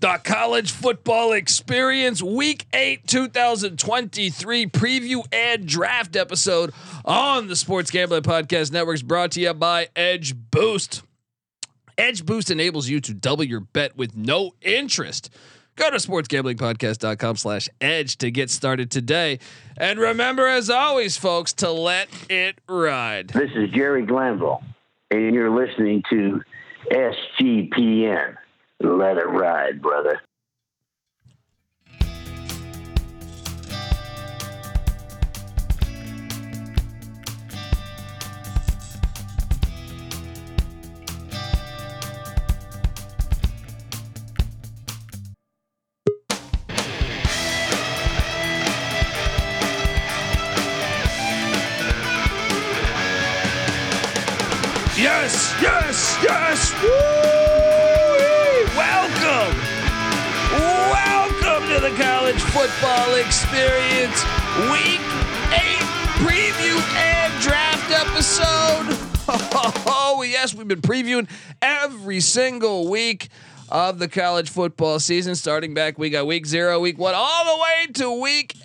The college football experience, week eight, 2023 preview and draft episode on the Sports Gambling Podcast Network is brought to you by Edge Boost. Edge Boost enables you to double your bet with no interest. Go to sportsgamblingpodcast.com slash edge to get started today. And remember, as always, folks, to let it ride. This is Jerry Glanville, and you're listening to SGPN. Let it ride, brother. Experience. Week 8 preview and draft episode. Oh, yes, we've been previewing every single week of the college football season starting back we got uh, week 0, week 1 all the way to week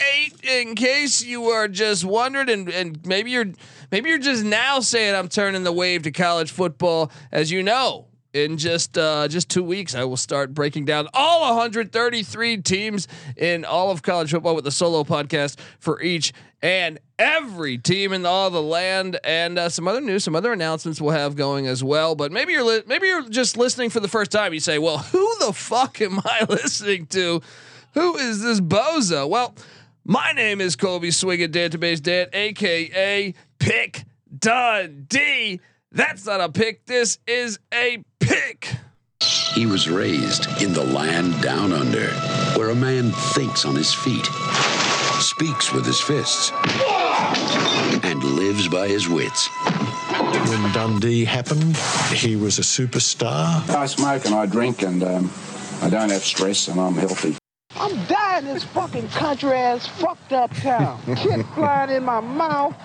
8 in case you are just wondering and and maybe you're Maybe you're just now saying I'm turning the wave to college football. As you know, in just uh, just two weeks, I will start breaking down all 133 teams in all of college football with a solo podcast for each and every team in all the land, and uh, some other news, some other announcements we'll have going as well. But maybe you're li- maybe you're just listening for the first time. You say, "Well, who the fuck am I listening to? Who is this bozo?" Well. My name is Colby Swigget Database Dan, aka Pick Dundee. That's not a pick. This is a pick. He was raised in the land down under, where a man thinks on his feet, speaks with his fists, and lives by his wits. When Dundee happened, he was a superstar. I smoke and I drink and um, I don't have stress and I'm healthy. I'm dying in this fucking country ass fucked up town. Shit flying in my mouth.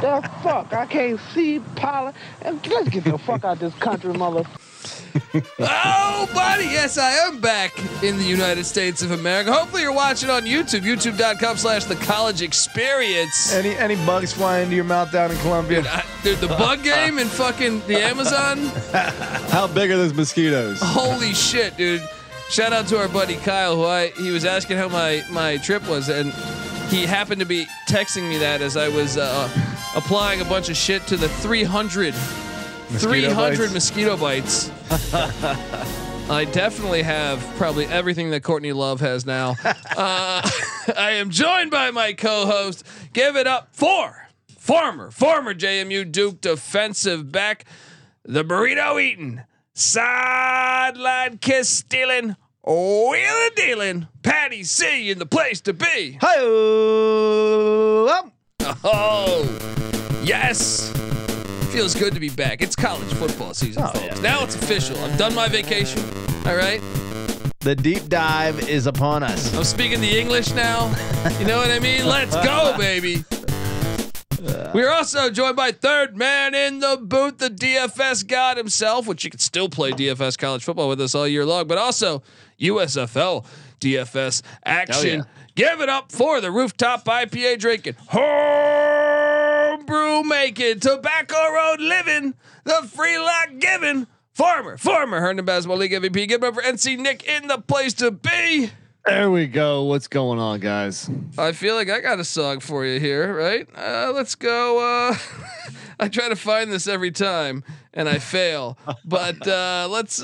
The fuck? I can't see pollen. And let's get the fuck out of this country, mother. Oh, buddy. Yes, I am back in the United States of America. Hopefully, you're watching on YouTube, youtube.com slash the college experience. Any any bugs flying into your mouth down in Colombia? Dude, I- dude, the bug game in fucking the Amazon. How big are those mosquitoes? Holy shit, dude. Shout out to our buddy Kyle, who I he was asking how my my trip was, and he happened to be texting me that as I was uh, applying a bunch of shit to the 300 300 bites? mosquito bites. I definitely have probably everything that Courtney Love has now. Uh, I am joined by my co-host. Give it up for former former JMU Duke defensive back, the burrito eating, sideline kiss stealing, wheeling dealing, Patty C in the place to be. Hi. Oh, yes. Feels good to be back. It's college football season, oh, folks. Now it's official. I've done my vacation. All right. The deep dive is upon us. I'm speaking the English now. You know what I mean? Let's go, baby. We are also joined by third man in the booth, the DFS god himself, which you can still play DFS college football with us all year long, but also USFL DFS action. Give it up for the rooftop IPA drinking, homebrew making, tobacco road living, the free lock giving, farmer, former Herndon Basketball League MVP. Give up for NC Nick in the place to be. There we go. What's going on, guys? I feel like I got a song for you here, right? Uh, let's go. Uh, I try to find this every time and I fail, but uh, let's.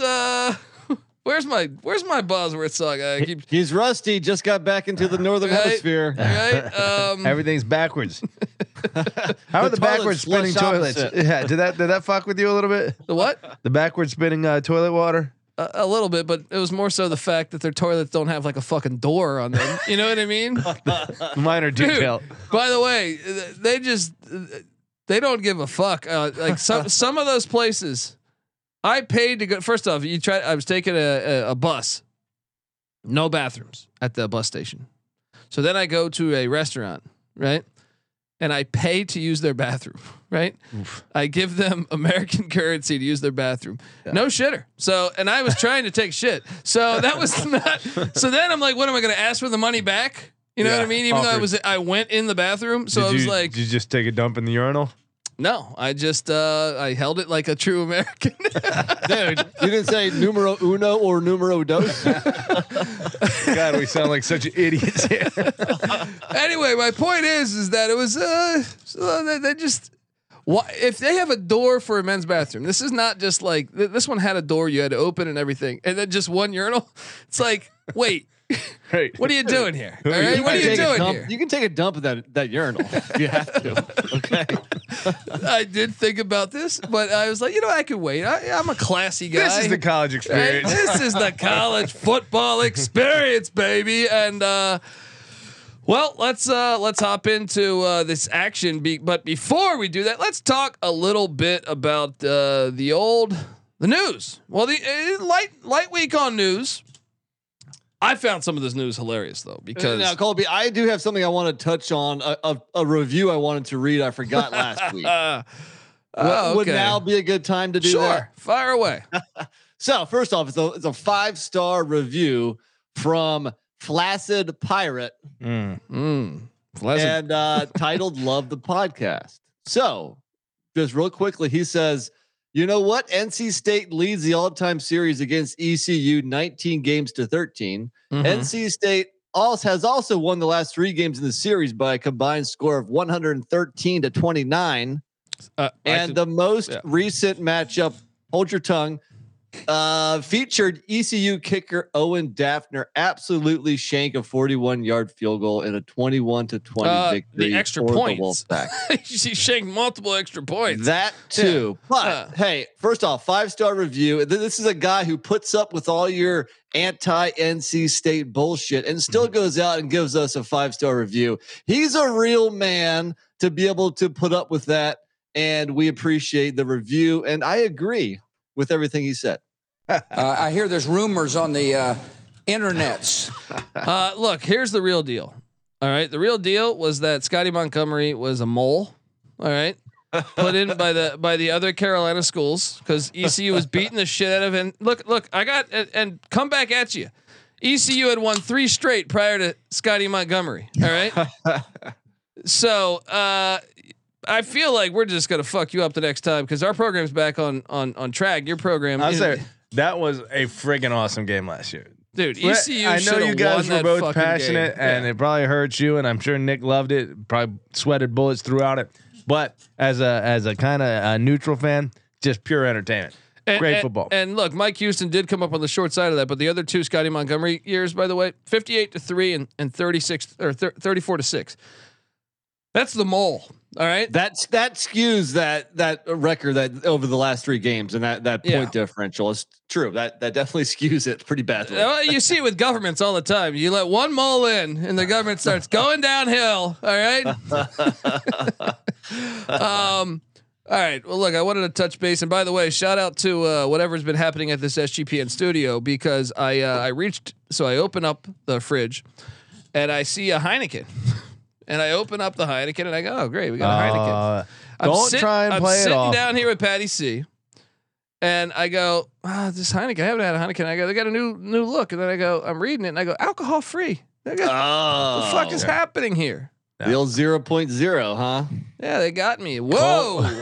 Where's my Where's my Bosworth song? I keep He's rusty. Just got back into the northern Right. hemisphere. right. Um, Everything's backwards. How are the, toilets backwards spinning flush toilets? opposite. Yeah, did that did that fuck with you a little bit? the what? The backward spinning uh, toilet water. a, a little bit, but it was more so the fact that their toilets don't have like a fucking door on them. You know what I mean? Minor Dude, detail. By the way, they just they don't give a fuck. Uh, like some some of those places, I paid to go. First off, you try. I was taking a, a, a bus, no bathrooms at the bus station. So then I go to a restaurant, right? And I pay to use their bathroom, right? I give them American currency to use their bathroom. No shitter. So, and I was trying to take shit. So that was not. So then I'm like, what am I going to ask for the money back? You know what I mean? Even though I was, I went in the bathroom. So did I was you, like, did you just take a dump in the urinal? No, I just, uh, I held it like a true American. Dude, you didn't say numero uno or numero dos. God, we sound like such idiots here. anyway, my point is, is that it was, uh, so they, they just, why, if they have a door for a men's bathroom, this is not just like th- this one had a door you had to open and everything, and then just one urinal. It's like, wait, Right. what are you doing here? All you what are you doing dump- here? You can take a dump at that that urinal you have to. Okay. I did think about this, but I was like, you know, I could wait. I, I'm a classy guy. This is the college Right? experience. This is the college football experience, baby. And uh well, let's uh let's hop into uh this action be- but before we do that, let's talk a little bit about uh the old the news. Well, the uh, light light week on news. I found some of this news hilarious though because now, Colby, I do have something I want to touch on. A, a, a review I wanted to read. I forgot last week. uh, Would- oh, Would now be a good time to do sure, that? fire away. So first off, it's a it's a five star review from Flaccid Pirate Mm. Mm. Pleasant. and uh, titled "Love the Podcast." So, just real quickly, he says, "You know what? NC State leads the all-time series against ECU, 19 games to 13. Mhm. NC State also has also won the last three games in the series by a combined score of 113 to 29. Uh, And the most yeah. recent matchup, hold your tongue, uh, featured ECU kicker Owen Daffer absolutely shank a 41 yard field goal in a 21 to 20 Uh, victory. the extra for points. The she shanked multiple extra points. That too. But Uh. hey, first off, five star review. This is a guy who puts up with all your anti NC State bullshit and still Mm-hmm. goes out and gives us a five star review. He's a real man to be able to put up with that. And we appreciate the review. And I agree with everything he said. Uh, I hear there's rumors on the uh, internets. Uh, look, here's the real deal. All right, the real deal was that Scotty Montgomery was a mole. All right, put in by the by the other Carolina schools because ECU was beating the shit out of. And look, look, I got and, and come back at you. ECU had won three straight prior to Scotty Montgomery. All right, so uh, I feel like we're just gonna fuck you up the next time because our program's back on on on track. Your program, you say that was a friggin' awesome game last year. dude. ECU. I know you guys were both passionate, game. and Yeah. it probably hurt you. And I'm sure Nick loved it. Probably sweated bullets throughout it. But as a as a kind of a neutral fan, just pure entertainment. And- Great and- football. And look, Mike Houston did come up on the short side of that, but the other two Scotty Montgomery years, by the way, 58 to 3 and, and 36 or thir- 34 to 6. That's the mole. All right. That's that skews that that record that over the last three games and that that point Yeah. differential is true. That that definitely skews it pretty badly. Well, you see it with governments all the time. You let one mole in, and the government starts going downhill. All right. um. All right. Well, look, I wanted to touch base, and by the way, shout out to uh, whatever's been happening at this SGPN studio because I uh, I reached, so I open up the fridge, and I see a Heineken, and I open up the Heineken, and I go, oh great, we got a Heineken. Uh, I'm don't sit- try and I'm play it sitting off. down here with Patty C. And I go, ah, this Heineken. I haven't had a Heineken. I go, they got a new new look. And then I go, I'm reading it, and I go, alcohol free. I go, Oh, what the fuck is happening here? the old 0.0, huh? Yeah, they got me. Whoa!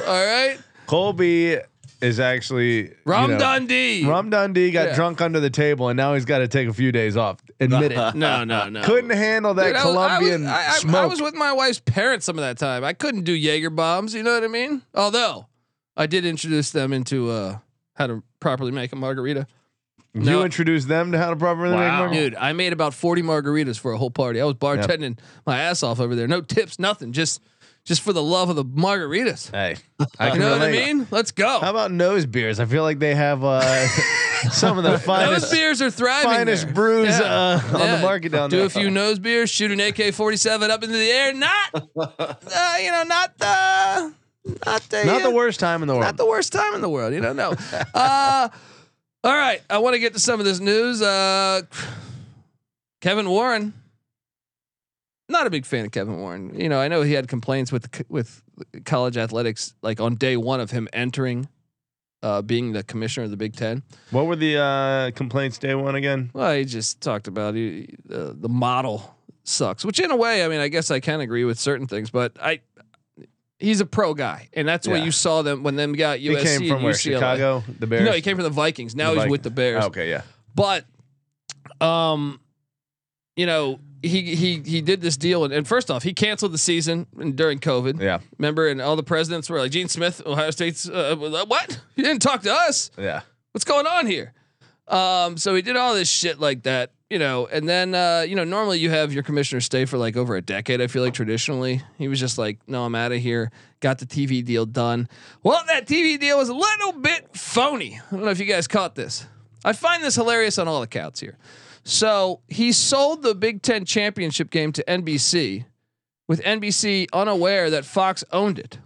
All right, Colby is actually Rum you know, Dundee. Rum Dundee got Yeah. drunk under the table, and now he's got to take a few days off. Admit it. No, no, no. Couldn't handle that Dude, I was- Colombian I was, I, I- smoke. I was with my wife's parents some of that time. I couldn't do Jaeger bombs. You know what I mean? Although I did introduce them into uh, how to properly make a margarita. you no. introduced them to how to properly make Wow. margarita? Dude, I made about 40 margaritas for a whole party. I was bartending my ass off over there. No tips, nothing. Just just for the love of the margaritas. Hey, I You can know what I relate. mean? Let's go. How about nose beers? I feel like they have uh some of the Nose finest beers are thriving. finest there. brews Yeah. uh, on Yeah. the market down Do there. Do a few nose beers, shoot an AK forty seven up into the air. Not, uh, you know, not uh, not the Not the worst time in the world. Not the worst time in the world. You don't know. uh, all right, I want to get to some of this news. Uh, Kevin Warren. Not a big fan of Kevin Warren. You know, I know he had complaints with with college athletics, like on day one of him entering, uh, being the commissioner of the Big Ten. what were the uh, complaints day one again? Well, he just talked about he, uh, the model sucks, which in a way, I mean, I guess I can agree with certain things, but I he's a pro guy, and that's what Yeah. you saw them when them got USC. He came from where? UCLA. Chicago, the Bears. No, he came from the Vikings. Now The he's Vikings. with the Bears. Okay, yeah. But, um, you know, he he he did this deal, and, and first off, he canceled the season during COVID. Yeah, Remember, and all the presidents were like, Gene Smith, Ohio State's uh, what? You didn't talk to us. yeah. What's going on here? Um, so he did all this shit like that, you know, and then uh, you know, normally you have your commissioner stay for like over a decade. I feel like traditionally he was just like, no, I'm out of here. Got the TV deal done. Well, that TV deal was a little bit phony. I don't know if you guys caught this. I find this hilarious on all accounts here. So he sold the Big Ten championship game to NBC, with NBC unaware that Fox owned it.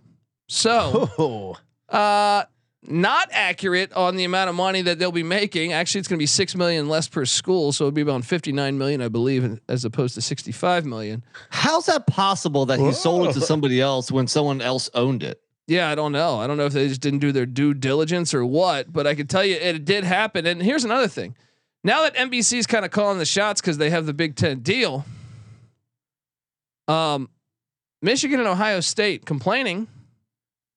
So Oh, uh, not accurate on the amount of money that they'll be making. Actually, it's going to be six million less per school, so it'll be about fifty-nine million, I believe, as opposed to sixty-five million. How's that possible that he sold it to somebody else when someone else owned it? Yeah, I don't know. I don't know if they just didn't do their due diligence or what, but I can tell you it did happen. And here's another thing: now that NBC is kind of calling the shots because they have the Big Ten deal, um, Michigan and Ohio State complaining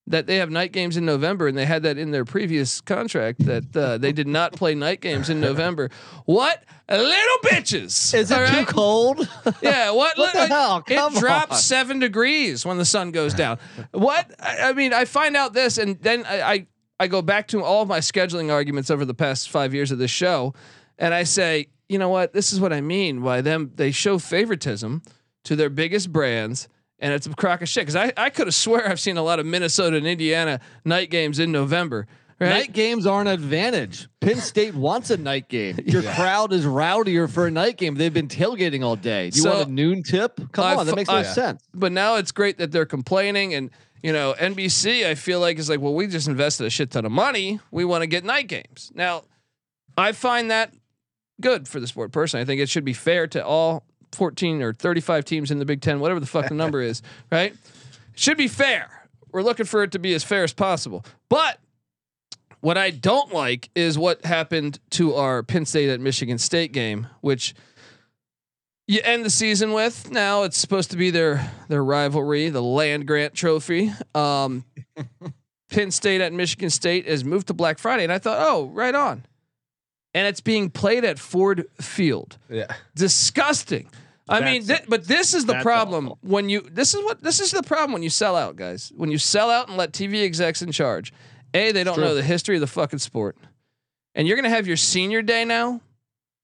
that they have night games in November, and they had that in their previous contract that uh, they did not play night games in November. What little bitches? Is it all too cold? Yeah, what? What the hell? Come it drops seven degrees when the sun goes down. What? I, I mean, I find out this, and then I, I I go back to all of my scheduling arguments over the past five years of this show, and I say, you know what? This is what I mean by them. They show favoritism to their biggest brands. And it's a crock of shit because I, I could have swear I've seen a lot of Minnesota and Indiana night games in November. Right? Night games are an advantage. Penn State wants a night game. Your crowd is rowdier for a night game. They've been tailgating all day. Do you So, want a noon tip? Come I on, that makes no sense. but now it's great that they're complaining and you know NBC I feel like is like well we just invested a shit ton of money we want to get night games now I find that good for the sport personally I think it should be fair to all 14 or 35 teams in the Big 10 whatever the fuck the number is right it should be fair we're looking for it to be as fair as possible but what I don't like is what happened to our Penn State at Michigan State game which you end the season with. Now it's supposed to be their their rivalry, the land grant trophy. Um, Penn State at Michigan State is moved to Black Friday, and I thought, oh, right on. And it's being played at Ford Field. yeah. Disgusting. I mean, That's- thi- but this is the problem awful. when you. This is what this is the problem when you sell out, guys. When you sell out and let TV execs in charge. A, they don't know the history of the fucking sport, and you're gonna have your senior day now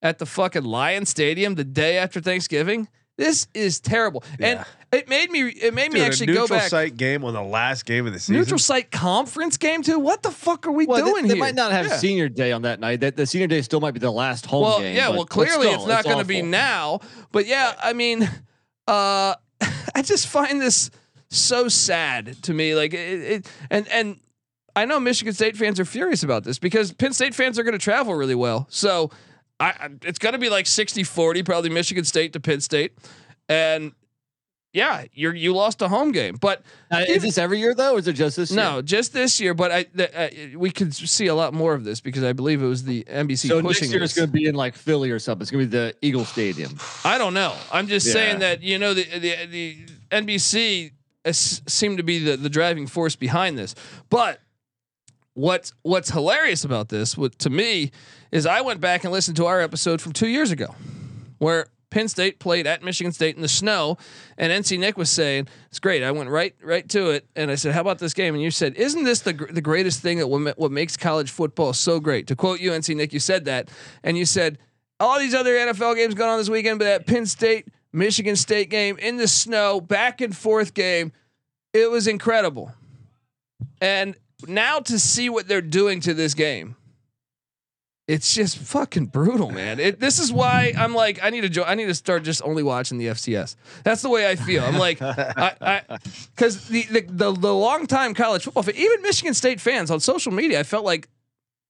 at the fucking Lion Stadium the day after Thanksgiving. This is terrible, and it made me. It made me actually a go neutral back. site game on the last game of the season. Neutral site conference game too. What the fuck are we Well, doing they here? might not have Yeah. senior day on that night. That the senior day still might be the last home well, game. yeah. well, clearly still, it's not going to be now. But yeah, I mean, uh, I just find this so sad to me. Like it, it and and I know Michigan State fans are furious about this because Penn State fans are going to travel really well. So I, it's going to be like 60-40, probably Michigan State to Penn State, and yeah, you're you lost a home game, but. Uh, is this every year though, or is it just this year? no, just this year, but I the, uh, we could see a lot more of this because I believe it was the NBC So pushing next year it's going to be in like Philly or something. It's going to be the Eagle Stadium. I don't know. I'm just Yeah. saying that you know the the, the NBC is, seemed to be the, the driving force behind this. But what's what's hilarious about this, what to me, is I went back and listened to our episode from two years ago, where Penn State played at Michigan State in the snow, and NC Nick was saying it's great. I went right right to it, and I said, "How about this game?" And you said, "Isn't this the gr- the greatest thing that what, ma- what makes college football so great?" To quote you, NC Nick, you said that, and you said all these other NFL games going on this weekend, but that Penn State Michigan State game in the snow, back and forth game, it was incredible. And now to see what they're doing to this game it's just fucking brutal, man. It, this is why I'm like, I need to jo- I need to start just only watching the FCS. That's the way I feel. I'm like, I, because the, the the the long time college football, fan, even Michigan State fans on social media, I felt like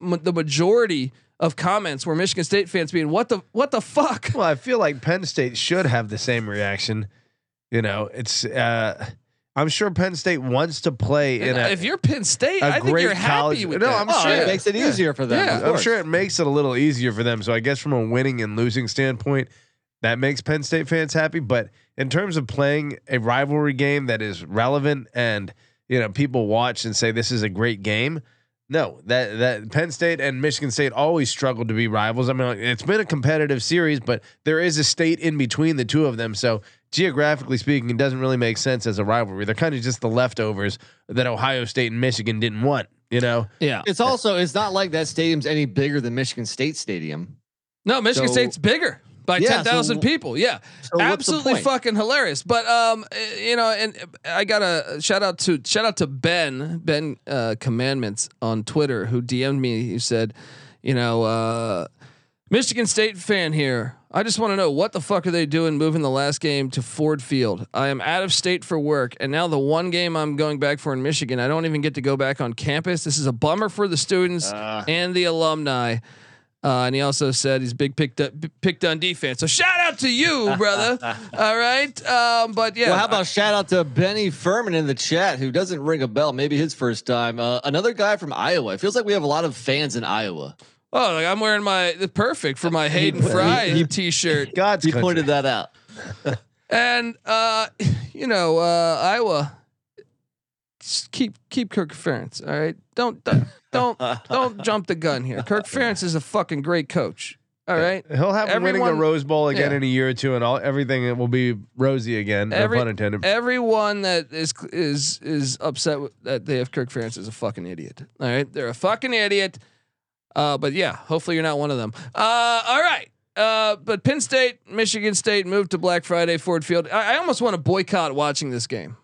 the majority of comments were Michigan State fans being, "What the what the fuck." Well, I feel like Penn State should have the same reaction. You know, it's. uh I'm sure Penn State wants to play in a. if you're Penn State, I think great you're happy college- with No, that. I'm Oh, sure. it makes it easier for them. Yeah. I'm sure it makes it a little easier for them. So I guess from a winning and losing standpoint, that makes Penn State fans happy. But in terms of playing a rivalry game that is relevant and you know people watch and say this is a great game, no, that that Penn State and Michigan State always struggled to be rivals. I mean, like, it's been a competitive series, but there is a state in between the two of them. So geographically speaking, it doesn't really make sense as a rivalry. They're kind of just the leftovers that Ohio State and Michigan didn't want. You know, yeah. It's also it's not like that stadium's any bigger than Michigan State Stadium. No, Michigan So- State's bigger by Yeah, ten thousand so- people. Yeah, So absolutely fucking hilarious. But um, eh, you know, and I got a shout out to shout out to Ben Ben uh, Commandments on Twitter who DM'd me. He said, you know, uh, Michigan State fan here. I just want to know what the fuck are they doing moving the last game to Ford Field? I am out of state for work, and now the one game I'm going back for in Michigan, I don't even get to go back on campus. This is a bummer for the students and the alumni. Uh, and he also said he's big picked up, picked on defense. So shout out to you, brother. All right. Um, but yeah. well, how about shout out to Benny Furman in the chat who doesn't ring a bell? Maybe his first time. Uh, another guy from Iowa. It feels like we have a lot of fans in Iowa. Oh, like I'm wearing my the perfect for my Hayden Fry t-shirt. God's He pointed that out. And uh, you know, uh, Iowa. Just keep keep Kirk Ferentz. All right, don't don't don't, don't jump the gun here. Kirk Ferentz is a fucking great coach. All right, He'll have him winning the Everyone- Rose Bowl again yeah. in a year or two, and all everything will be rosy again. Every- no pun intended. everyone that is is is upset with, that they have Kirk Ferentz is a fucking idiot. All right, they're a fucking idiot. Uh, but yeah, hopefully you're not one of them. Uh, all right. Uh, but Penn State, Michigan State moved to Black Friday Ford Field. I, I almost want to boycott watching this game.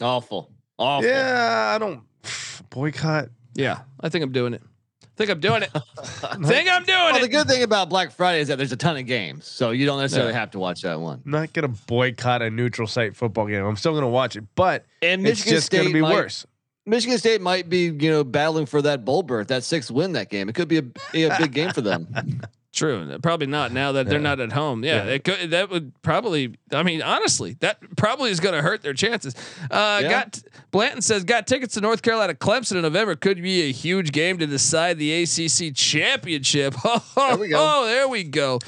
Awful. Awful. yeah, I don't boycott. Yeah, I think I'm doing it. I think I'm doing it. think I'm doing it. Well, the good thing about Black Friday is that there's a ton of games, so you don't necessarily have to watch that one. I'm not gonna boycott a neutral site football game. I'm still gonna watch it, but And it's Michigan just State gonna be might- worse. Michigan State might be, you know, battling for that bowl berth, that sixth win that game. It could be a, be a big game for them. True. Probably not now that they're not at home. Yeah, it could, that would probably. I mean, honestly, that probably is going to hurt their chances. Uh, Yeah. Got Blanton says got tickets to North Carolina Clemson in November. Could be a huge game to decide the ACC championship. there we go. Oh, there we go.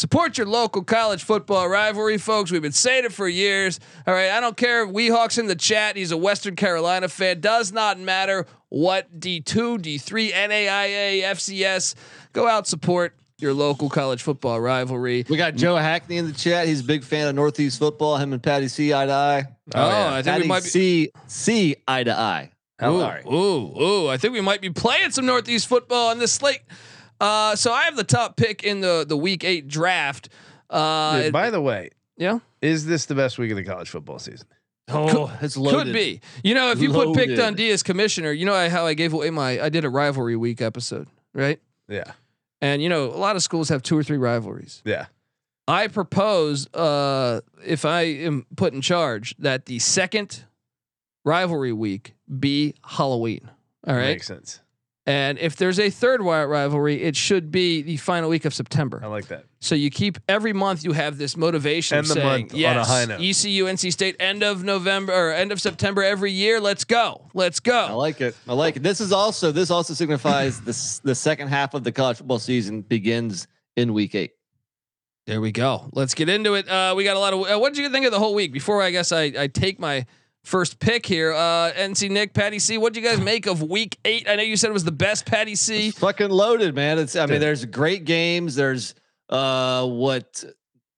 Support your local college football rivalry, folks. We've been saying it for years. All right, I don't care. if Weehawks in the chat. He's a Western Carolina fan. Does not matter what D two, D three, NAIA, FCS. Go out support your local college football rivalry. We got Joe Hackney in the chat. He's a big fan of Northeast football. Him and Patty C eye to eye. Oh, I think Patty we might be. C C eye to eye. Ooh, Sorry. ooh, ooh! I think we might be playing some Northeast football on this slate. Uh, so I have the top pick in the the Week Eight draft. Uh, Dude, it- by the way, yeah, is this the best week of the college football season? Oh, it's loaded. could be. You know, if you put Pick Loaded. Dundee as commissioner, you know how I gave away my I did a rivalry week episode, right? Yeah, And you know, a lot of schools have two or three rivalries. yeah. I propose, uh, if I am put in charge, that the second rivalry week be Halloween. All right. Makes sense. And if there's a third wi- rivalry, it should be the final week of September. I like that. So you keep every month you have this motivation End of the saying, month on a yes, high note." ECU, NC State, end of November or end of September every year. Let's go. Let's go. I like it. I like it. This is also this also signifies the the second half of the college football season begins in week eight. There we go. Let's get into it. Uh, we got a lot of. Uh, what did you think of the whole week? Before I guess I, I take my first pick here. Uh, NC Nick, Patty C. What do you guys make of week eight? I know you said it was the best Patty C. It's fucking loaded, man. It's I mean, there's great games. There's uh what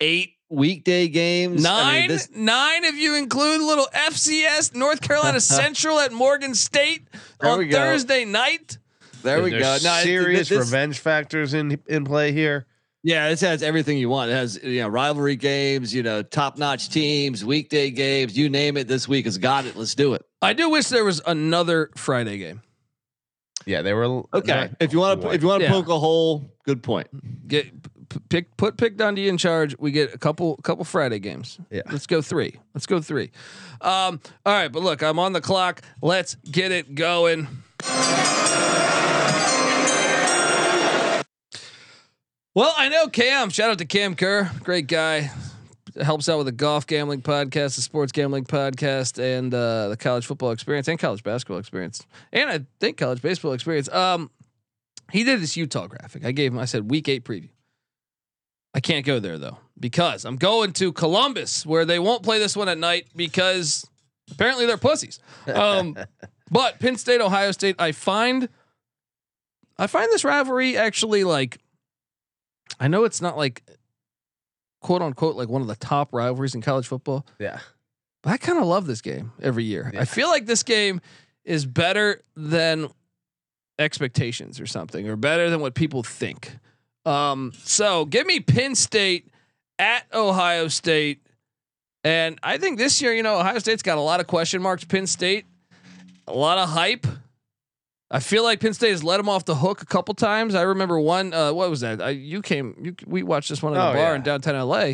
eight weekday games. I mean, Nine, this- nine if you include a little FCS North Carolina Central at Morgan State There on. Thursday night. there we go. There's No, it- serious this- revenge factors in in play here. Yeah, this has everything you want. It has you know rivalry games, you know top notch teams, weekday games, you name it. This week has got it. Let's do it. I do wish there was another Friday game. Yeah, they were Okay. If you want to, quite. if you want to Yeah. poke a hole, good point. Get p- pick put pick Dundee in charge. We get a couple couple Friday games. Yeah. let's go three. Let's go three. Um, all right, but look, I'm on the clock. Let's get it going. Well, I know Cam. Shout out to Cam Kerr, great guy. Helps out with the golf gambling podcast, the sports gambling podcast, and uh, the college football experience and college basketball experience, and I think college baseball experience. Um, he did this Utah graphic. I gave him. I said week eight preview. I can't go there though because I'm going to Columbus where they won't play this one at night because apparently they're pussies. Um, but Penn State, Ohio State, I find, I find this rivalry actually like, I know it's not like, quote unquote, like one of the top rivalries in college football, yeah. but I kind of love this game every year. Yeah. I feel like this game is better than expectations or something, or better than what people think. Um, so give me Penn State at Ohio State. And I think this year, you know, Ohio State's got a lot of question marks. Penn State, a lot of hype. I feel like Penn State has let them off the hook a couple times. I remember one. Uh, what was that? I, you came. You, we watched this one at a Oh, bar yeah. in downtown LA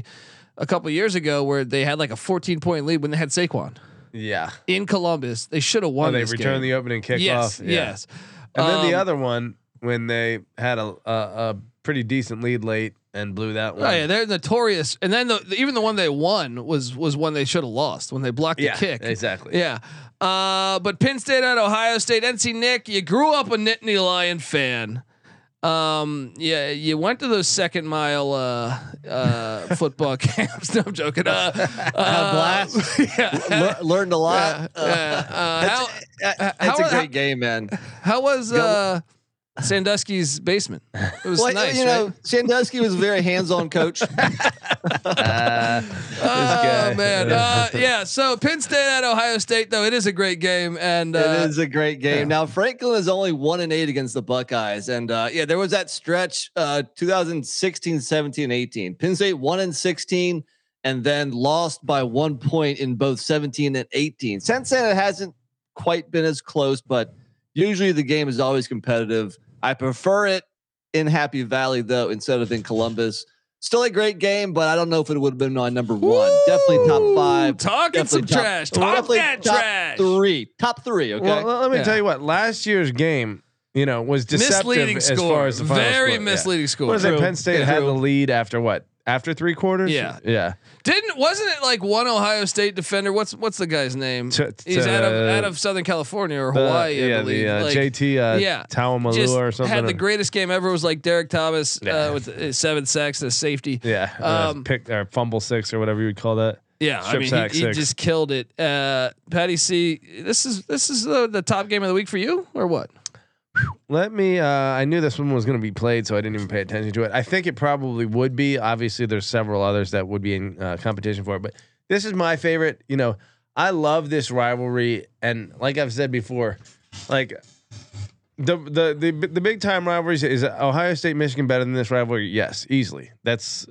a couple years ago where they had like a 14 point lead when they had Saquon Yeah. in Columbus. They should have Oh, won. they this returned game. the opening kickoff. Yes, Yeah. yes. And then the Um, other one when they had a, a a pretty decent lead late and blew that one. Oh yeah, they're notorious. And then the, even the one they won was was one they should have lost when they blocked Yeah, the kick. exactly. Yeah. Uh, but Penn State at Ohio State, NC Nick, you grew up a Nittany Lion fan. Um, yeah, you went to those second mile uh, uh, football camps. No, I'm joking. Uh, uh, blast. Yeah. Le- learned a lot. Yeah. Uh, how, Uh, how- it's a how- great game, man. how was uh, Sandusky's basement? It was Well, nice, you know, right? Sandusky was a very hands-on coach. Uh, Oh man, uh, yeah. So Penn State at Ohio State, though it is a great game, and uh, it is a great game. yeah. Now Franklin is only one and eight against the Buckeyes, and uh, yeah, there was that stretch, uh, 2016, 17, 18. Penn State one and 16, and then lost by one point in both 17 and 18. Since then, it hasn't quite been as close, but usually the game is always competitive. I prefer it in Happy Valley though, instead of in Columbus. Still a great game, but I don't know if it would have been my number one. Definitely top five. talking some top- trash. Talk that top trash. Three, top three. Okay. Well, let me Yeah. tell you what. Last year's game, you know, was deceptive Misleading as score. far as the final Very score. Yeah. misleading score. What is it? True. Penn State Yeah, had true. the lead after what? After three quarters? Yeah. Yeah. Didn't wasn't it like one Ohio State defender? What's what's the guy's name? T- He's out of out of Southern California or The- Hawaii, I yeah, believe. the uh, Like, JT uh, yeah, Tuimoloau or something. had the greatest game ever. Was like Derrick Thomas Yeah. uh, with his seven sacks, the safety. yeah, Um, uh, pick or fumble six or whatever you would call that. Yeah, I mean, he, he just killed it. Uh, Patty C, this is this is the, the top game of the week for you, or what? Let me. Uh, I knew this one was going to be played, so I didn't even pay attention to it. I think it probably would be. Obviously, there's several others that would be in uh, competition for it, but this is my favorite. You know, I love this rivalry, and like I've said before, like the the the the big time rivalries is Ohio State Michigan better than this rivalry? Yes, easily. That's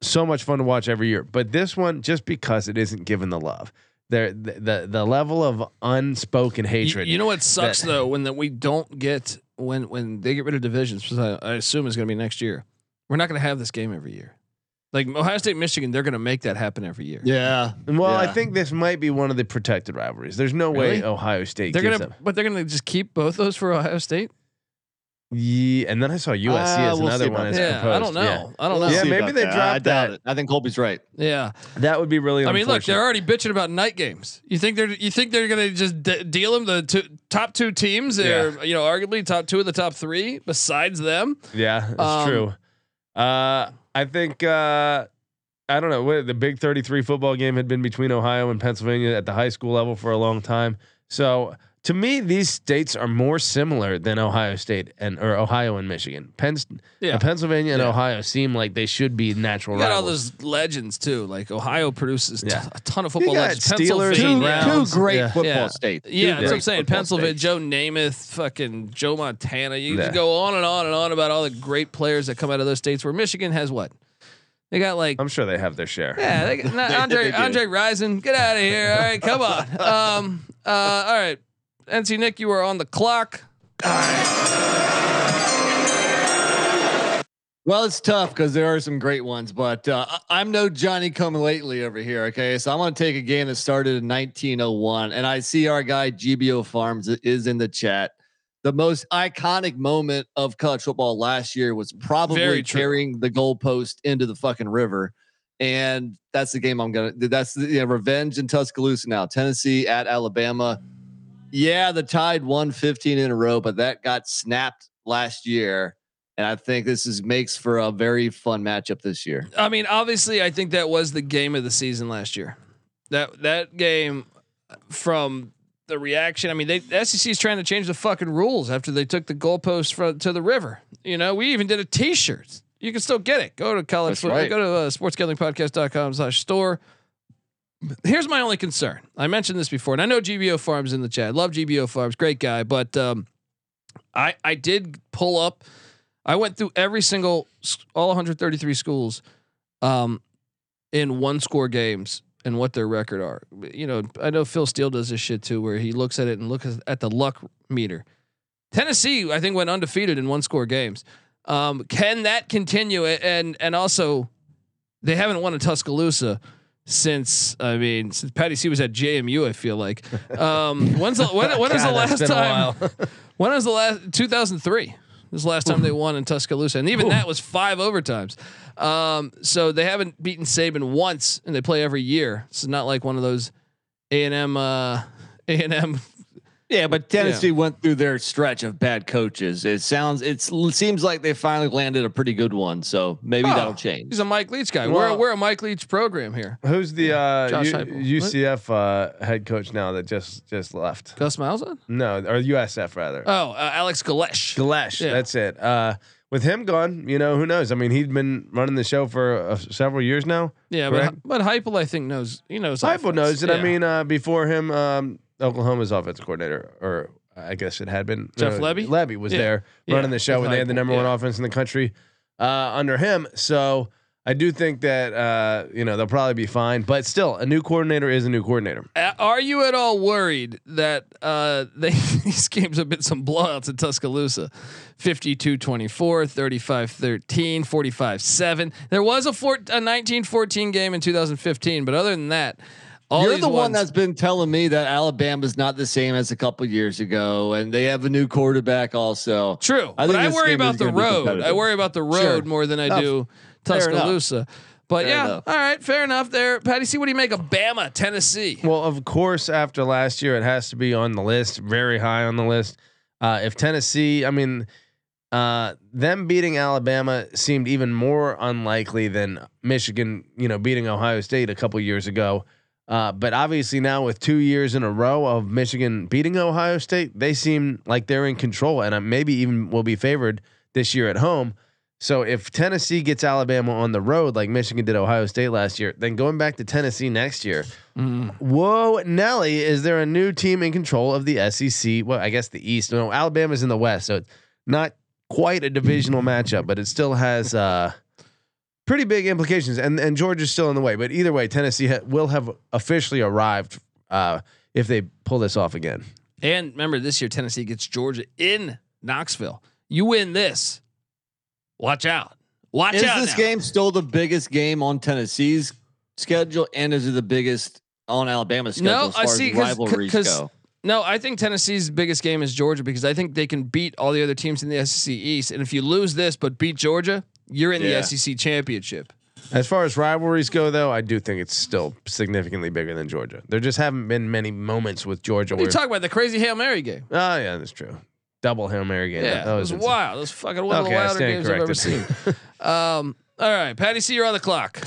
so much fun to watch every year. But this one, just because it isn't given the love, there the the, the level of unspoken hatred. you know what sucks that- though when that we don't get when when they get rid of divisions, which I, I assume is going to be next year. We're not going to have this game every year. Like Ohio State, Michigan, they're going to make that happen every year. yeah. Well, I think this might be one of the protected rivalries. There's no Really? way Ohio State They're gonna, but they're gonna just keep both those for Ohio State. Yeah, and then I saw USC Uh, as we'll another one as yeah, proposed. I don't know. Yeah. I don't know. We'll Yeah, maybe they that. dropped I doubt that. it. I think Colby's right. Yeah, That would be really. I mean, look, they're already bitching about night games. You think they're you think they're gonna just de- deal them the two, top two teams? They're you know arguably top two of the top three besides them. Yeah, that's Um, true. Uh, I think uh, I don't know. The Big Thirty Three football game had been between Ohio and Pennsylvania at the high school level for a long time. So to me, these states are more similar than Ohio State and or Ohio and Michigan. Penn, Yeah. Pennsylvania and Yeah. Ohio seem like they should be natural You got all those legends too. Like Ohio produces Yeah. a ton of You football got legends. Steelers and Pennsylvania, Browns. Two great Yeah. football Yeah. states. Yeah, Two that's what I'm saying. Pennsylvania, states. Joe Namath, fucking Joe Montana. You Yeah. just go on and on and on about all the great players that come out of those states. Where Michigan has what? They got like I'm sure they have their share. yeah, they, not, Andre they. Andre Rison, get out of here. All right, come on. Um, uh, all right, NC Nick, you are on the clock. Well, it's tough because there are some great ones, but uh, I'm no Johnny come lately over here. Okay, so I'm going to take a game that started in 1901, and I see our guy GBO Farms is in the chat. The most iconic moment of college football last year was probably carrying the goalpost into the fucking river, and that's the game I'm gonna. That's the yeah, revenge in Tuscaloosa now. Tennessee at Alabama. Yeah, the Tide won 15 in a row, but that got snapped last year. And I think this is makes for a very fun matchup this year. I mean, obviously, I think that was the game of the season last year. That that game from the reaction. I mean, they the SEC is trying to change the fucking rules after they took the goalpost from to the river. You know, we even did a T-shirt. You can still get it. Go to college. That's right. Go to uh, sportsgamblingpodcast.com slash store. Here's my only concern. I mentioned this before, and I know GBO Farms in the chat. Love GBO Farms, great guy. But um, I I did pull up. I went through every single all 133 schools um, in one score games and what their record are. You know, I know Phil Steele does this shit too, where he looks at it and looks at the luck meter. Tennessee, I think, went undefeated in one score games. Um, can that continue? And and also, they haven't won in Tuscaloosa since I mean since Patty C was at JMU. I feel like. Um, when's the, when, when was the last time? when was the last 2003? This last time they won in Tuscaloosa, and even that was five overtimes. Um, so they haven't beaten Saban once, and they play every year. It's not like one of those A and M, uh, A and M. Yeah, but Tennessee went through their stretch of bad coaches. It sounds it's, it seems like they finally landed a pretty good one. So maybe that'll change. He's a Mike Leach guy. Well- we're we're a Mike Leach program here. Who's the uh, Josh U- UCF uh, head coach now that just just left? Gus Malzahn? No, or USF rather. Oh, uh, Alex Golesh. Golesh, Yeah. that's it. Uh, with him gone, you know who knows? I mean, he'd been running the show for uh, several years now. Yeah, correct? but but Heupel I think knows he knows. Heupel knows it. I mean, uh, before him, um, Oklahoma's offensive coordinator, or I guess it had been Jeff no, Lebby? Levy was Yeah. there Yeah, running the show, and they had the number one yeah. offense in the country uh, under him. So I do think that uh, you know they'll probably be fine. But still, a new coordinator is a new coordinator. Are you at all worried that uh, they, these games have been some blowouts in Tuscaloosa? 52 24, 35 13, 45 7. There was a, four, a 19 14 game in 2015, but other than that, all You're these the one that's been telling me that Alabama's not the same as a couple years ago, and they have a new quarterback also. True, I but I worry about the road. I worry about the road Sure. more than I Enough. do Tuscaloosa. But Fair yeah, enough. all right, fair enough. There, Patty. See what do you make of Bama, Tennessee? Well, of course, after last year, it has to be on the list, very high on the list. Uh, if Tennessee, I mean, uh, them beating Alabama seemed even more unlikely than Michigan, you know, beating Ohio State a couple years ago. Uh, but obviously now with two years in a row of Michigan beating Ohio State, they seem like they're in control and uh, maybe even will be favored this year at home. So if Tennessee gets Alabama on the road like Michigan did Ohio State last year, then going back to Tennessee next year, whoa, Nelly, is there a new team in control of the SEC? Well, I guess the East. No, Alabama's in the West, so it's not quite a divisional matchup, but it still has uh, pretty big implications. And and Georgia's still in the way, but either way, Tennessee ha- will have officially arrived uh, if they pull this off again. And remember, this year Tennessee gets Georgia in Knoxville. You win this, watch out. Watch Is out. this now. game still the biggest game on Tennessee's schedule, and is it the biggest on Alabama's schedule No, as far I see. as rivalries go? No, I think Tennessee's biggest game is Georgia because I think they can beat all the other teams in the SEC East. And if you lose this but beat Georgia, you're in Yeah. the SEC championship. As far as rivalries go, though, I do think it's still significantly bigger than Georgia. There just haven't been many moments with Georgia What are you talking about? The crazy Hail Mary game. oh yeah, that's true. Double hail mary game. Yeah, that it was insane. wild. Was fucking one Okay, of the wilder games I've ever seen. um, all right, Patty, see you're on the clock.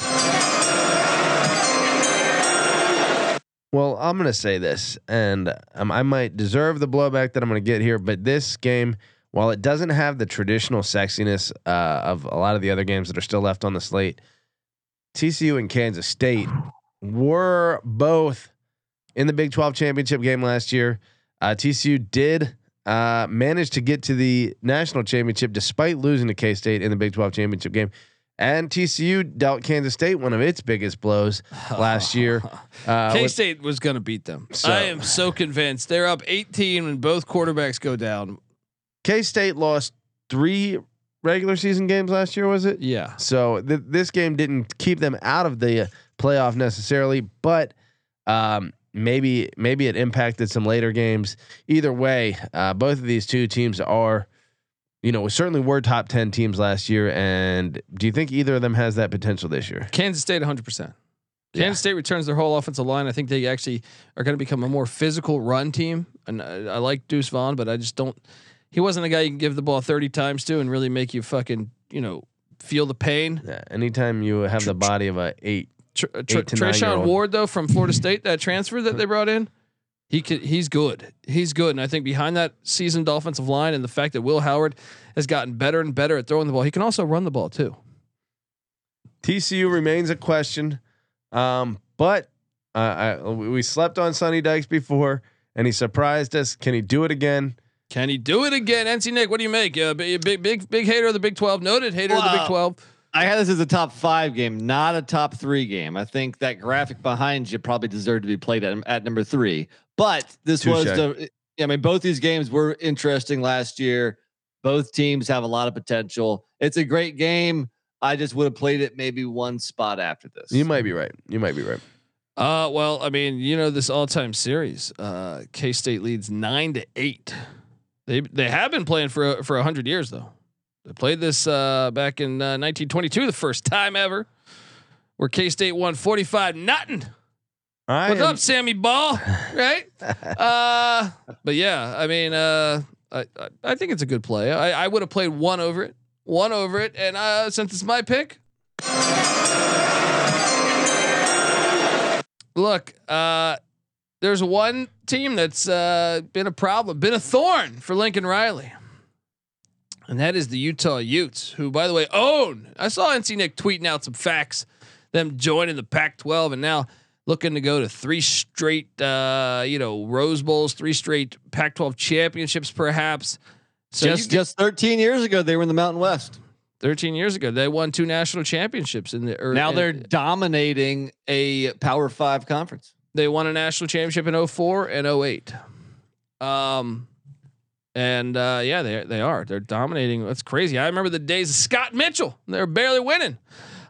Well, I'm going to say this, and um, I might deserve the blowback that I'm going to get here, but this game, while it doesn't have the traditional sexiness uh, of a lot of the other games that are still left on the slate, TCU and Kansas State were both in the Big 12 championship game last year. Uh, TCU did uh, manage to get to the national championship despite losing to K State in the Big 12 championship game. And TCU dealt Kansas State one of its biggest blows last year. Uh, K State was going to beat them. So- I am so convinced. They're up 18 when both quarterbacks go down. K State lost three regular season games last year. Was it? Yeah. So th- this game didn't keep them out of the uh, playoff necessarily, but um, maybe maybe it impacted some later games. Either way, uh, both of these two teams are, you know, certainly were top ten teams last year. And do you think either of them has that potential this year? Kansas State 100%. Kansas State returns their whole offensive line. I think they actually are going to become a more physical run team. And I, I like Deuce Vaughn, but I just don't. He wasn't a guy you can give the ball 30 times to and really make you fucking, you know, feel the pain. Yeah. Anytime you have the body of a eight, Tr- Tr- Eight to Treshaun. Ward though from Florida State, that transfer that they brought in, he could, he's good. He's good, and I think behind that seasoned offensive line and the fact that Will Howard has gotten better and better at throwing the ball, he can also run the ball too. TCU remains a question, um, but uh, I, we slept on Sonny Dykes before, and he surprised us. Can he do it again? Can he do it again? NC Nick, what do you make? Uh, big, big, big, big hater of the Big Twelve, noted hater of the Big Twelve. I had this as a top five game, not a top three game. I think that graphic behind you probably deserved to be played at, at number three. But this was the. I mean, both these games were interesting last year. Both teams have a lot of potential. It's a great game. I just would have played it maybe one spot after this. You might be right. You might be right. Uh, well, I mean, you know, this all-time series, uh, K State leads nine to eight. They they have been playing for for hundred years though. They played this uh, back in uh, 1922, the first time ever, where K State won 45 nothing. I What's am- up, Sammy Ball? Right? uh, but yeah, I mean, uh, I, I I think it's a good play. I, I would have played one over it, one over it, and uh, since it's my pick, look, uh, there's one team that's uh, been a problem, been a thorn for Lincoln Riley. And that is the Utah Utes, who, by the way, own. I saw NC Nick tweeting out some facts, them joining the Pac-12, and now looking to go to three straight, uh, you know, Rose Bowls, three straight Pac-12 championships, perhaps. So just just 13 years ago, they were in the Mountain West. 13 years ago, they won two national championships in the. Or Now they're dominating a Power Five conference. They won a national championship in 04 and 08. Um, and uh, yeah, they they are. They're dominating. That's crazy. I remember the days of Scott Mitchell. They're barely winning.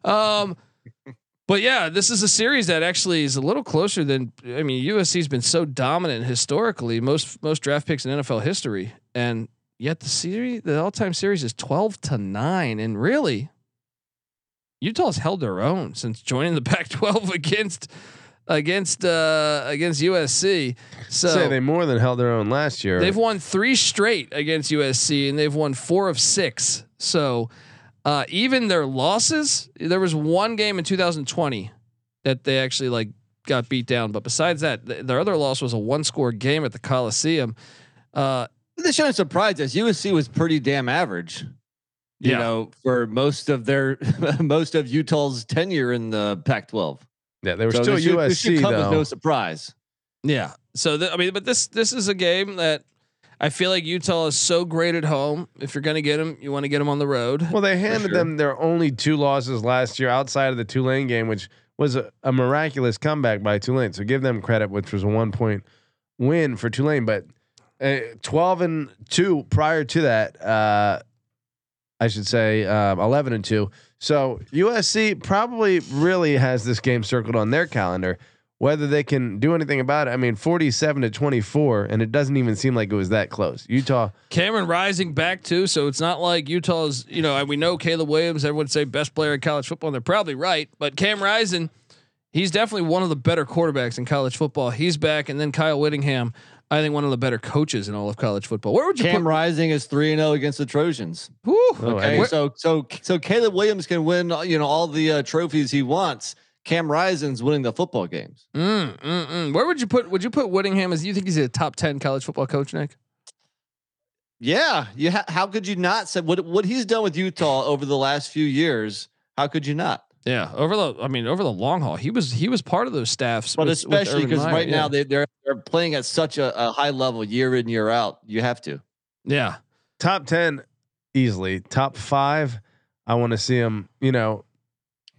Um, but yeah, this is a series that actually is a little closer than. I mean, USC's been so dominant historically, most most draft picks in NFL history, and yet the series, the all time series, is 12 to nine, and really. Utah's held their own since joining the Pac-12 against against uh, against USC. So say they more than held their own last year. They've won three straight against USC, and they've won four of six. So uh, even their losses, there was one game in 2020 that they actually like got beat down. But besides that, th- their other loss was a one-score game at the Coliseum. Uh, This shouldn't surprise us. USC was pretty damn average. You Yeah. know, for most of their most of Utah's tenure in the Pac-12. Yeah, they were So still this should- this should USC come as though. no surprise. yeah. So th- I mean, but this this is a game that I feel like Utah is so great at home. If you're going to get them, you want to get them on the road. well, they handed sure. them their only two losses last year outside of the Tulane game, which was a, a miraculous comeback by Tulane. So give them credit, which was a one point win for Tulane. But uh, twelve and two prior to that, uh, I should say um, eleven and two. So USC probably really has this game circled on their calendar. Whether they can do anything about it, I mean, forty-seven to twenty-four, and it doesn't even seem like it was that close. Utah, Cameron Rising back too, so it's not like Utah's. You know, we know Caleb Williams. Everyone say best player in college football, and they're probably right. But Cam Rising, he's definitely one of the better quarterbacks in college football. He's back, and then Kyle Whittingham, I think one of the better coaches in all of college football. Where would you Cam put? Rising is three and zero against the Trojans. Whew. Oh, Okay, Where- so so so Caleb Williams can win, you know, all the uh, trophies he wants. Cam Rising's winning the football games. Mm, mm, mm. Where would you put? Would you put Whittingham as? You think he's a top ten college football coach, Nick? Yeah, you ha- how could you not say what what he's done with Utah over the last few years? How could you not? Yeah, over the. I mean, over the long haul, he was he was part of those staffs. But with- with especially because right yeah. now they they're they're playing at such a, a high level year in year out. You have to. yeah, top 10 easily top five i want to see him you know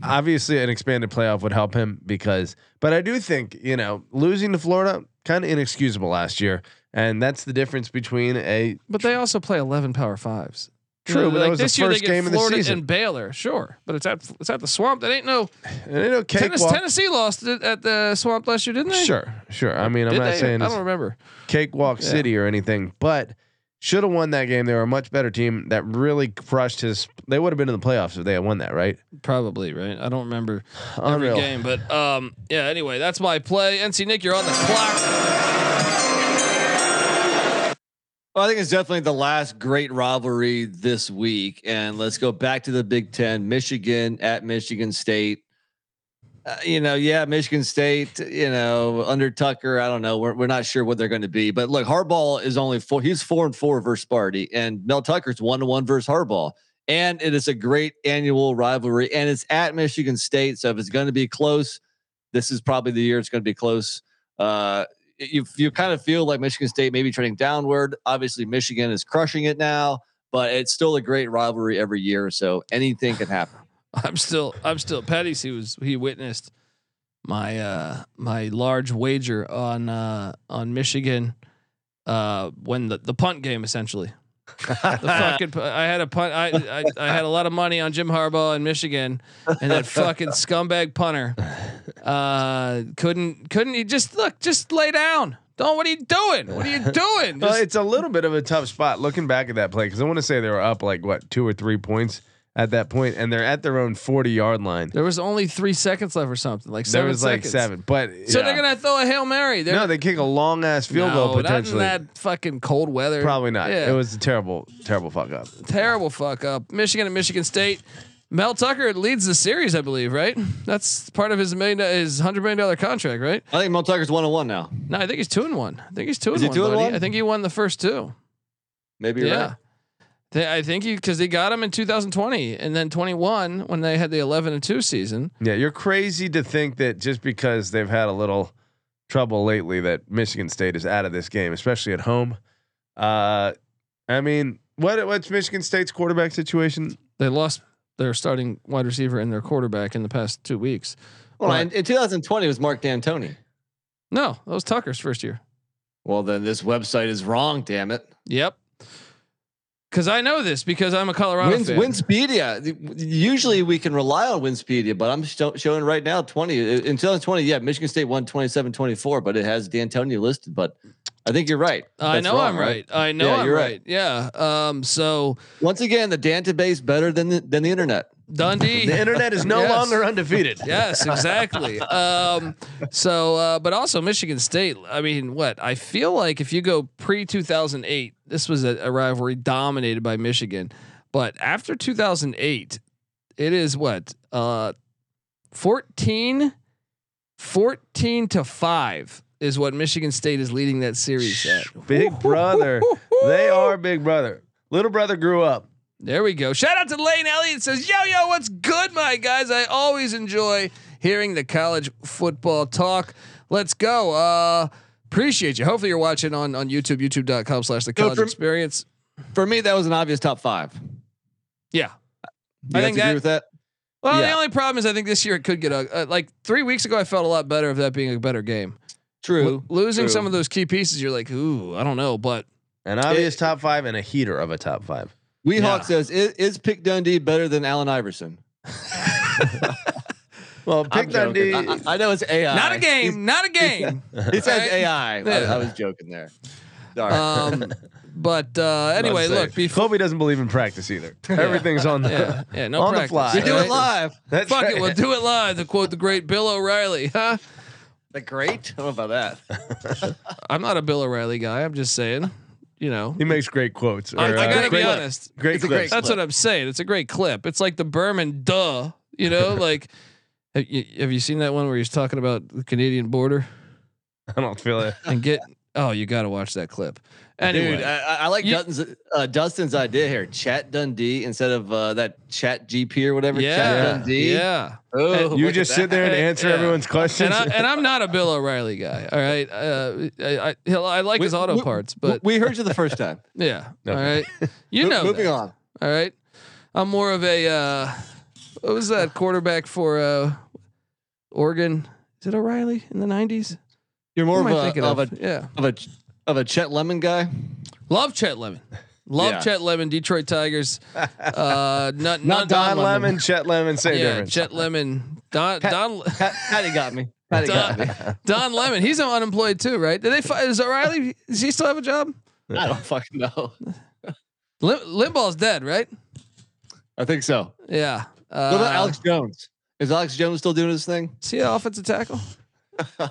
obviously an expanded playoff would help him because but i do think you know losing to florida kind of inexcusable last year and that's the difference between a But they also play 11 Power Fives. True, know, but that was the this year they get game of Florida season. and Baylor, sure, but it's at it's at the Swamp. That ain't no. they know Tennessee, cakewalk. Tennessee lost it at the Swamp last year, didn't they? Sure, sure. I mean, I'm Did not they? saying I don't remember. cakewalk Yeah. city or anything, but should have won that game. They were a much better team that really crushed his. They would have been in the playoffs if they had won that, right? Probably right. I don't remember every game, but um, yeah. Anyway, that's my play. NC Nick, you're on the clock. Well, I think it's definitely the last great rivalry this week. And let's go back to the Big Ten Michigan at Michigan State. Uh, you know, yeah, Michigan State, you know, under Tucker, I don't know. We're, we're not sure what they're going to be. But look, Harbaugh is only four. He's four and four versus Sparty, and Mel Tucker's one to one versus Harbaugh. And it is a great annual rivalry, and it's at Michigan State. So if it's going to be close, this is probably the year it's going to be close. Uh, you you kind of feel like Michigan State maybe trending downward. Obviously, Michigan is crushing it now, but it's still a great rivalry every year. So anything can happen. I'm still I'm still Petty's he was he witnessed my uh my large wager on uh on Michigan uh when the the punt game essentially. The fucking I had a punt I, I I had a lot of money on Jim Harbaugh in Michigan and that fucking scumbag punter uh couldn't couldn't he just look just lay down. Don't what are you doing? What are you doing? Well, it's a little bit of a tough spot looking back at that play because I want to say they were up like what two or three points at that point, and they're at their own forty yard line. there was only three seconds left or something like There seven was like seven, but So yeah. they're gonna throw a hail mary. They're no, they kick a long ass field no, goal not in potentially. that fucking cold weather. Probably not. Yeah. It was a terrible, terrible fuck up. terrible fuck up. Michigan and Michigan State. Mel Tucker leads the series, I believe, right? That's part of his million, his hundred million dollar contract, right? I think Mel Tucker's one on one now. No, I think he's two and one. I think he's two Is and he one. two and one? I think he won the first two. Maybe you're yeah. right. They, I think he because they got him in 2020 and then 21 when they had the 11 and two season. Yeah, you're crazy to think that just because they've had a little trouble lately that Michigan State is out of this game, especially at home. Uh, I mean, what what's Michigan State's quarterback situation? They lost their starting wide receiver and their quarterback in the past two weeks. Well, But- in, in 2020 it was Mark Dantonio. No, that was Tucker's first year. Well, then this website is wrong. Damn it. Yep. Because I know this because I'm a Colorado Wins, fan. Winsipedia. Usually we can rely on Winsipedia, but I'm show, showing right now 20 in 2020. Yeah, Michigan State won 27 24, but it has Dantonio listed. But I think you're right. I know wrong, I'm right. I know Yeah, I'm you're right. right. Yeah. Um. So Once again, the database better than the, than the internet. Dundee. The internet is no Yes. longer undefeated. yes, exactly. um, so, uh, but also Michigan State. I mean, what I feel like if you go pre 2008, this was a, a rivalry dominated by Michigan. But after 2008, it is what uh, 14, 14 to five is what Michigan State is leading that series at. Big brother. They are big brother. Little brother grew up. There we go. Shout out to Lane Elliott says, "Yo yo, what's good, my guys? I always enjoy hearing the college football talk. Let's go. Uh, appreciate you. Hopefully you're watching on on YouTube, youtube.com slash the college for- experience. For me, that was an obvious top five. Yeah. Do I think have that- agree with that? Well, the only problem is I think this year it could get a uh, like three weeks ago. I felt a lot better of that being a better game. True. Lo- losing True. some of those key pieces, you're like, ooh, I don't know, but An obvious top five and a heater of a top five. Weehawk Yeah. says, is, is Pick Dundee better than Allen Iverson? Well, I'm pick Dundee. I, I know it's AI. not a game, not a game. He says Right? AI. I, Yeah. I was joking there. Sorry. um, but uh, anyway, look, before Kobe doesn't believe in practice either. Everything's on the yeah, yeah, no on the fly. we do All it live. That's Fuck right. it, we'll do it live. To quote the great Bill O'Reilly, huh? The great? I don't know about that. I'm not a Bill O'Reilly guy. I'm just saying, you know. He makes great quotes. I, or, I uh, gotta be great- honest. Great It's a clips. great That's what I'm saying. It's a great clip. It's like the Berman duh. You know, like have you, have you seen that one where he's talking about the Canadian border I don't feel it. and get? Oh, you got to watch that clip. Anyway, Dude, I, I- I like You- Dustin's, uh, Dustin's idea here. Chat Dundee instead of uh, that Chat GP or whatever. yeah, Chat Dundee. yeah. Oh, You just at sit there and answer Yeah. everyone's questions. And, I, and I'm not a Bill O'Reilly guy. All right, uh, I, I, I like We- his auto we- parts, but we heard you the first time. yeah. All Okay. right, you know. Moving that. on. All right. I'm more of a uh what was that quarterback for uh Oregon? Is it O'Reilly in the nineties? You're more of am I a, thinking of of? a yeah. of a of a Chet Lemon guy? Love Chet Lemon. Love Yeah. Chet Lemon. Detroit Tigers. Uh, not, Not Don Don Lemon, Lemon. Chet Lemon, same yeah, difference. Chet Lemon. Don Don Pat, Patty got me. Patty got me. Don, Don Lemon. He's unemployed too, right? Did they? fi- Is O'Reilly? Does he still have a job? I don't fucking know. Lim, Limbaugh's dead, right? I think so. Yeah. Uh, What about Alex Jones? Is Alex Jones still doing his thing? See, offensive tackle?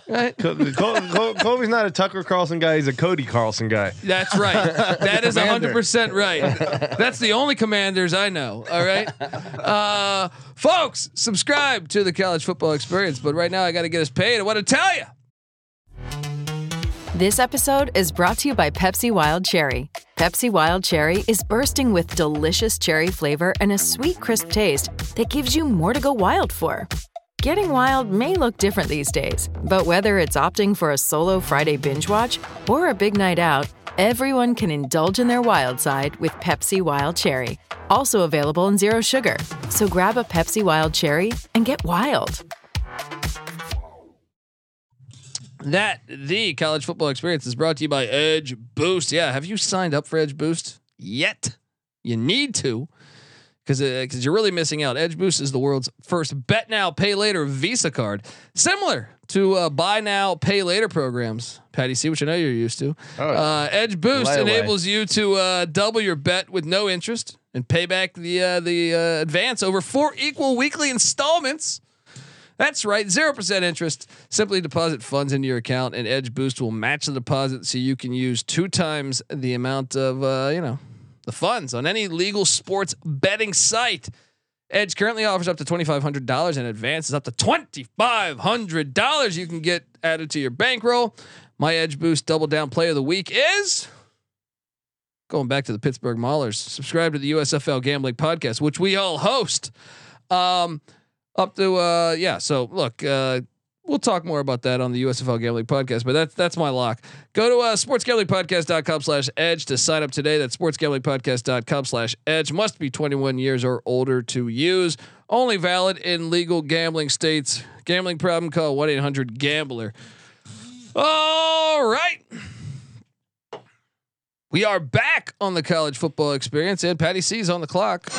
Right. Col- Col- Col- not a Tucker Carlson guy; he's a Cody Carlson guy. That's right. That is Commander. hundred percent right. That's the only commanders I know. All right, uh, folks, subscribe to the College Football Experience. But right now, I got to get us paid. I want to tell you. This episode is brought to you by Pepsi Wild Cherry. Pepsi Wild Cherry is bursting with delicious cherry flavor and a sweet, crisp taste that gives you more to go wild for. Getting wild may look different these days, but whether it's opting for a solo Friday binge watch or a big night out, everyone can indulge in their wild side with Pepsi Wild Cherry. Also available in Zero Sugar. So grab a Pepsi Wild Cherry and get wild. That the College Football Experience is brought to you by Edge Boost. Yeah, have you signed up for Edge Boost yet? You need to, because because you're really missing out. Edge Boost is the world's first bet now, pay later Visa card, similar to uh, buy now, pay later programs. Patty C, which I know you're used to. Uh, Edge Boost enables you to uh, double your bet with no interest and pay back the uh, the uh, advance over four equal weekly installments. That's right, 0% interest. Simply deposit funds into your account and Edge Boost will match the deposit so you can use two times the amount of, uh, you know, the funds on any legal sports betting site. Edge currently offers up to $2,500 and advances up to $2,500 you can get added to your bankroll. My Edge Boost Double Down Play of the Week is going back to the Pittsburgh Maulers. Subscribe to the USFL Gambling Podcast, which we all host. Um, up to uh yeah so look uh we'll talk more about that on the usfl gambling podcast but that's that's my lock. Go to uh sportsgamblingpodcast.com slash edge to sign up today. That's sportsgamblingpodcast.com slash edge. Must be 21 years or older to use. Only valid in legal gambling states. Gambling problem call 1-800-gambler all right. We are back on the college football experience and patty c's on the clock.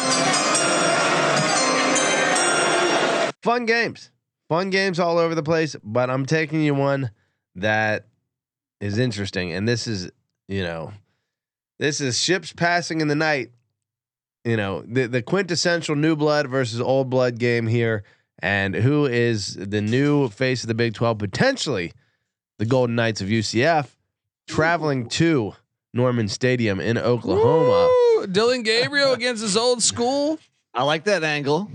Fun games, fun games all over the place. But I'm taking you one that is interesting, and this is, you know, this is ships passing in the night. You know, the the quintessential new blood versus old blood game here, and who is the new face of the Big Twelve? Potentially, the Golden Knights of UCF, traveling to Norman Stadium in Oklahoma. Woo! Dillon Gabriel against his old school. I like that angle.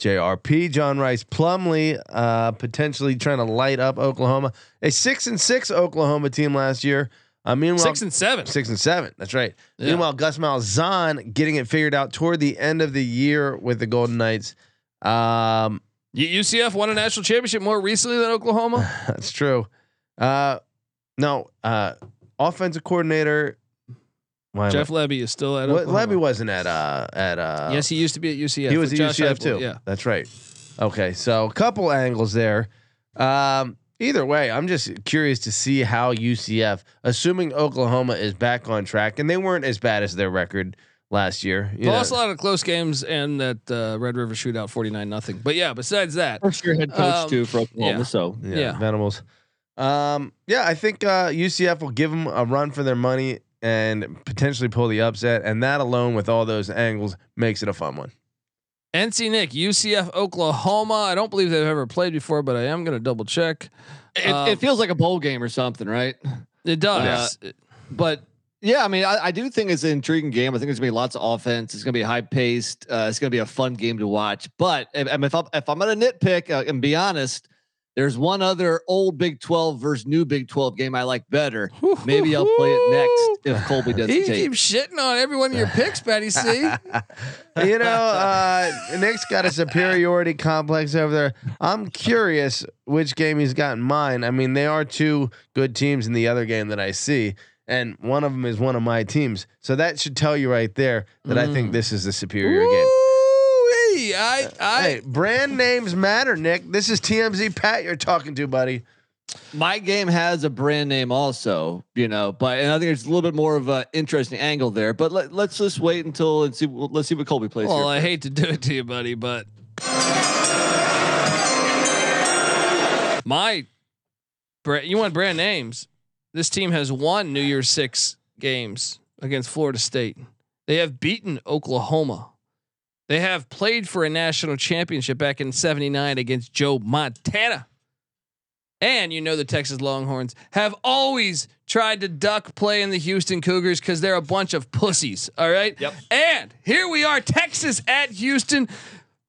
JRP, John Rhys Plumlee, uh, potentially trying to light up Oklahoma. A six and six Oklahoma team last year. Uh, meanwhile, Six and seven. six and seven. That's right. Yeah. Meanwhile, Gus Malzahn getting it figured out toward the end of the year with the Golden Knights. Um, UCF won a national championship more recently than Oklahoma. that's true. Uh, no, uh, offensive coordinator. Why am Jeff Lebby is still at I- what, Oklahoma. Levy wasn't at uh, at uh, yes, he used to be at UCF. he was with at Josh UCF Heupel, too. Yeah. that's right. Okay, so a couple angles there. Um, either way, I'm just curious to see how UCF, assuming Oklahoma is back on track, and they weren't as bad as their record last year. You Lost a know, lot of close games and that uh, Red River shootout, forty nine nothing. But yeah, besides that, First year head coach Um, too for Oklahoma. yeah. So yeah, yeah. Venables. Um, yeah, I think uh, UCF will give them a run for their money and potentially pull the upset, and that alone, with all those angles, makes it a fun one. NC Nick, UCF, Oklahoma. I don't believe they've ever played before, but I am going to double check. it, Um, it feels like a bowl game or something, right? It does. But yeah, I mean, I, I do think it's an intriguing game. I think there's gonna be lots of offense. It's gonna be high paced. Uh, it's gonna be a fun game to watch. But if, if I'm if I'm gonna nitpick uh, and be honest, there's one other old Big Twelve versus new Big Twelve game I like better. Maybe I'll play it next if Colby doesn't He take. keeps shitting on every one of your picks, Patty C. you know, uh, Nick's got a superiority complex over there. I'm curious which game he's got in mind. I mean, they are two good teams in the other game that I see, and one of them is one of my teams. So that should tell you right there that I think this is the superior game. Woo-wee. I, uh, I, Hey, brand names matter, Nick. This is TMZ Pat you're talking to, buddy. my game has a brand name also, you know, but and I think there's a little bit more of an interesting angle there. But let, let's just wait until and see. Let's see what Colby plays. Well, here I hate to do it to you, buddy, but my bra- you want brand names. This team has won New Year's Six games against Florida State. They have beaten Oklahoma. They have played for a national championship back in '79 against Joe Montana. And you know the Texas Longhorns have always tried to duck playing the Houston Cougars because they're a bunch of pussies. All right. Yep. And here we are, Texas at Houston.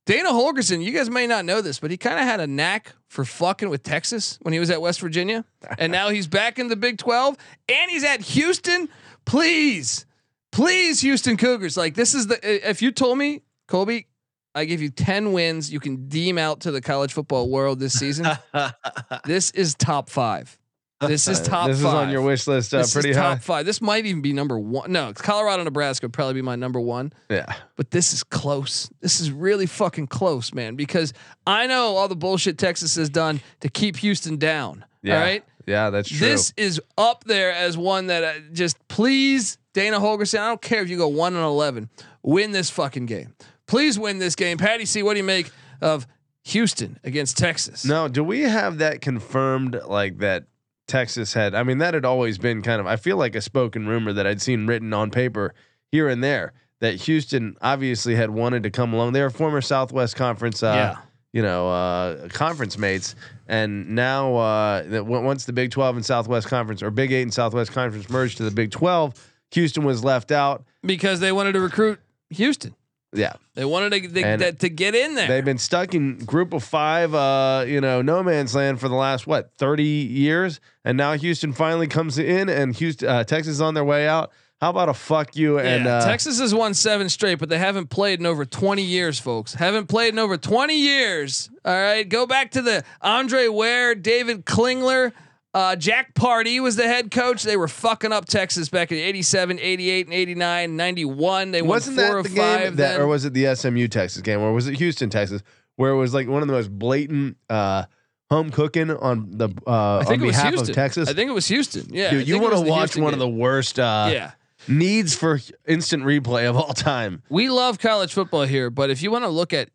Dana Holgorsen, you guys may not know this, but he kind of had a knack for fucking with Texas when he was at West Virginia. And now he's back in the Big 12 and he's at Houston. Please, please, Houston Cougars. Like, this is the, if you told me, Colby, I give you 10 wins, you can deem out to the college football world this season. this is top five. This is top this five. is on your wish list uh, This pretty is high. top five. This might even be number one. No, Colorado, Nebraska would probably be my number one Yeah. but this is close. This is really fucking close, man. Because I know all the bullshit Texas has done to keep Houston down. Yeah. All right. Yeah, that's true. This is up there as one that uh, just please Dana Holgorsen. I don't care if you go one and eleven, win this fucking game. Please win this game. Patty C, what do you make of Houston against Texas? No, do we have that confirmed like that Texas had? I mean, that had always been kind of I feel like a spoken rumor that I'd seen written on paper here and there that Houston obviously had wanted to come along. They were former Southwest Conference uh Yeah. you know, uh conference mates and now uh that w- once the Big 12 and Southwest Conference or Big 8 and Southwest Conference merged to the Big 12, Houston was left out. Because they wanted to recruit Houston. Yeah. They wanted to, they, And that, to get in there. They've been stuck in group of five, uh, you know, no man's land for the last what thirty years, and now Houston finally comes in, and Houston, uh, Texas is on their way out. How about a fuck you and yeah, uh, Texas has won seven straight, but they haven't played in over 20 years, folks. Haven't played in over 20 years. All right. Go back to the Andre Ware, David Klingler, uh, Jack Pardee was the head coach. They were fucking up Texas back in 87, 88, and 89, 91. They wasn't won four that or the five. game that, or was it the SMU Texas game, or was it Houston Texas, where it was like one of the most blatant uh, home cooking on the uh, I on think it was behalf Houston. of Texas? I think it was Houston. Yeah. Dude, you want to watch Houston one of the worst uh, Yeah. needs for instant replay of all time. We love college football here, but if you want to look at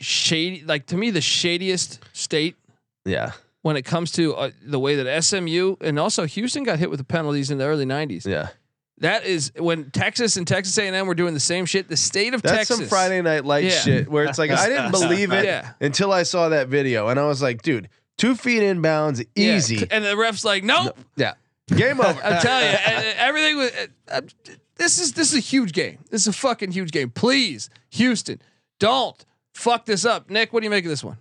shady, like to me, the shadiest state Yeah, when it comes to uh, the way that SMU and also Houston got hit with the penalties in the early '90s. yeah. That is when Texas and Texas A&M were doing the same shit. The state of That's Texas. some Friday Night Lights Yeah. shit where it's like I didn't believe it Yeah. until I saw that video, and I was like, dude, two feet inbounds, Yeah. easy. And the ref's like, nope. Yeah, game over. I'm telling you, and everything was. uh, uh, this is this is a huge game. This is a fucking huge game. Please, Houston, don't fuck this up. Nick, what do you make of this one?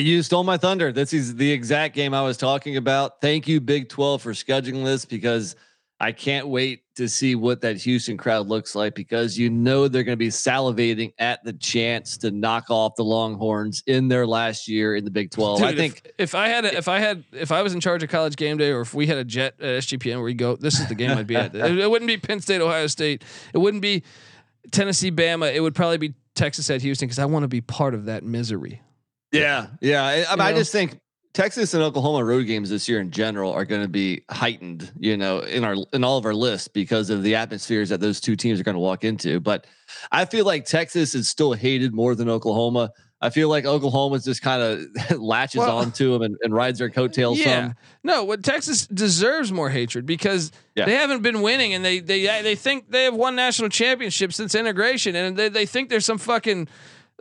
You stole my thunder. This is the exact game I was talking about. Thank you, Big 12, for scheduling this because I can't wait to see what that Houston crowd looks like because you know they're going to be salivating at the chance to knock off the Longhorns in their last year in the Big 12. I think if, if I had a, if I had if I was in charge of college game day or if we had a jet uh, at SGPN where we go, this is the game I'd be at. It, it wouldn't be Penn State, Ohio State. It wouldn't be Tennessee, Bama. It would probably be Texas at Houston because I want to be part of that misery. Yeah, yeah. I, I, mean, I just think Texas and Oklahoma road games this year in general are going to be heightened, you know, in our in all of our lists because of the atmospheres that those two teams are going to walk into. But I feel like Texas is still hated more than Oklahoma. I feel like Oklahoma's just kind of latches Well- onto them and, and rides their coattails Yeah, some. no. What Texas deserves more hatred because Yeah. they haven't been winning and they they they think they have won national championship since integration and they they think there's some fucking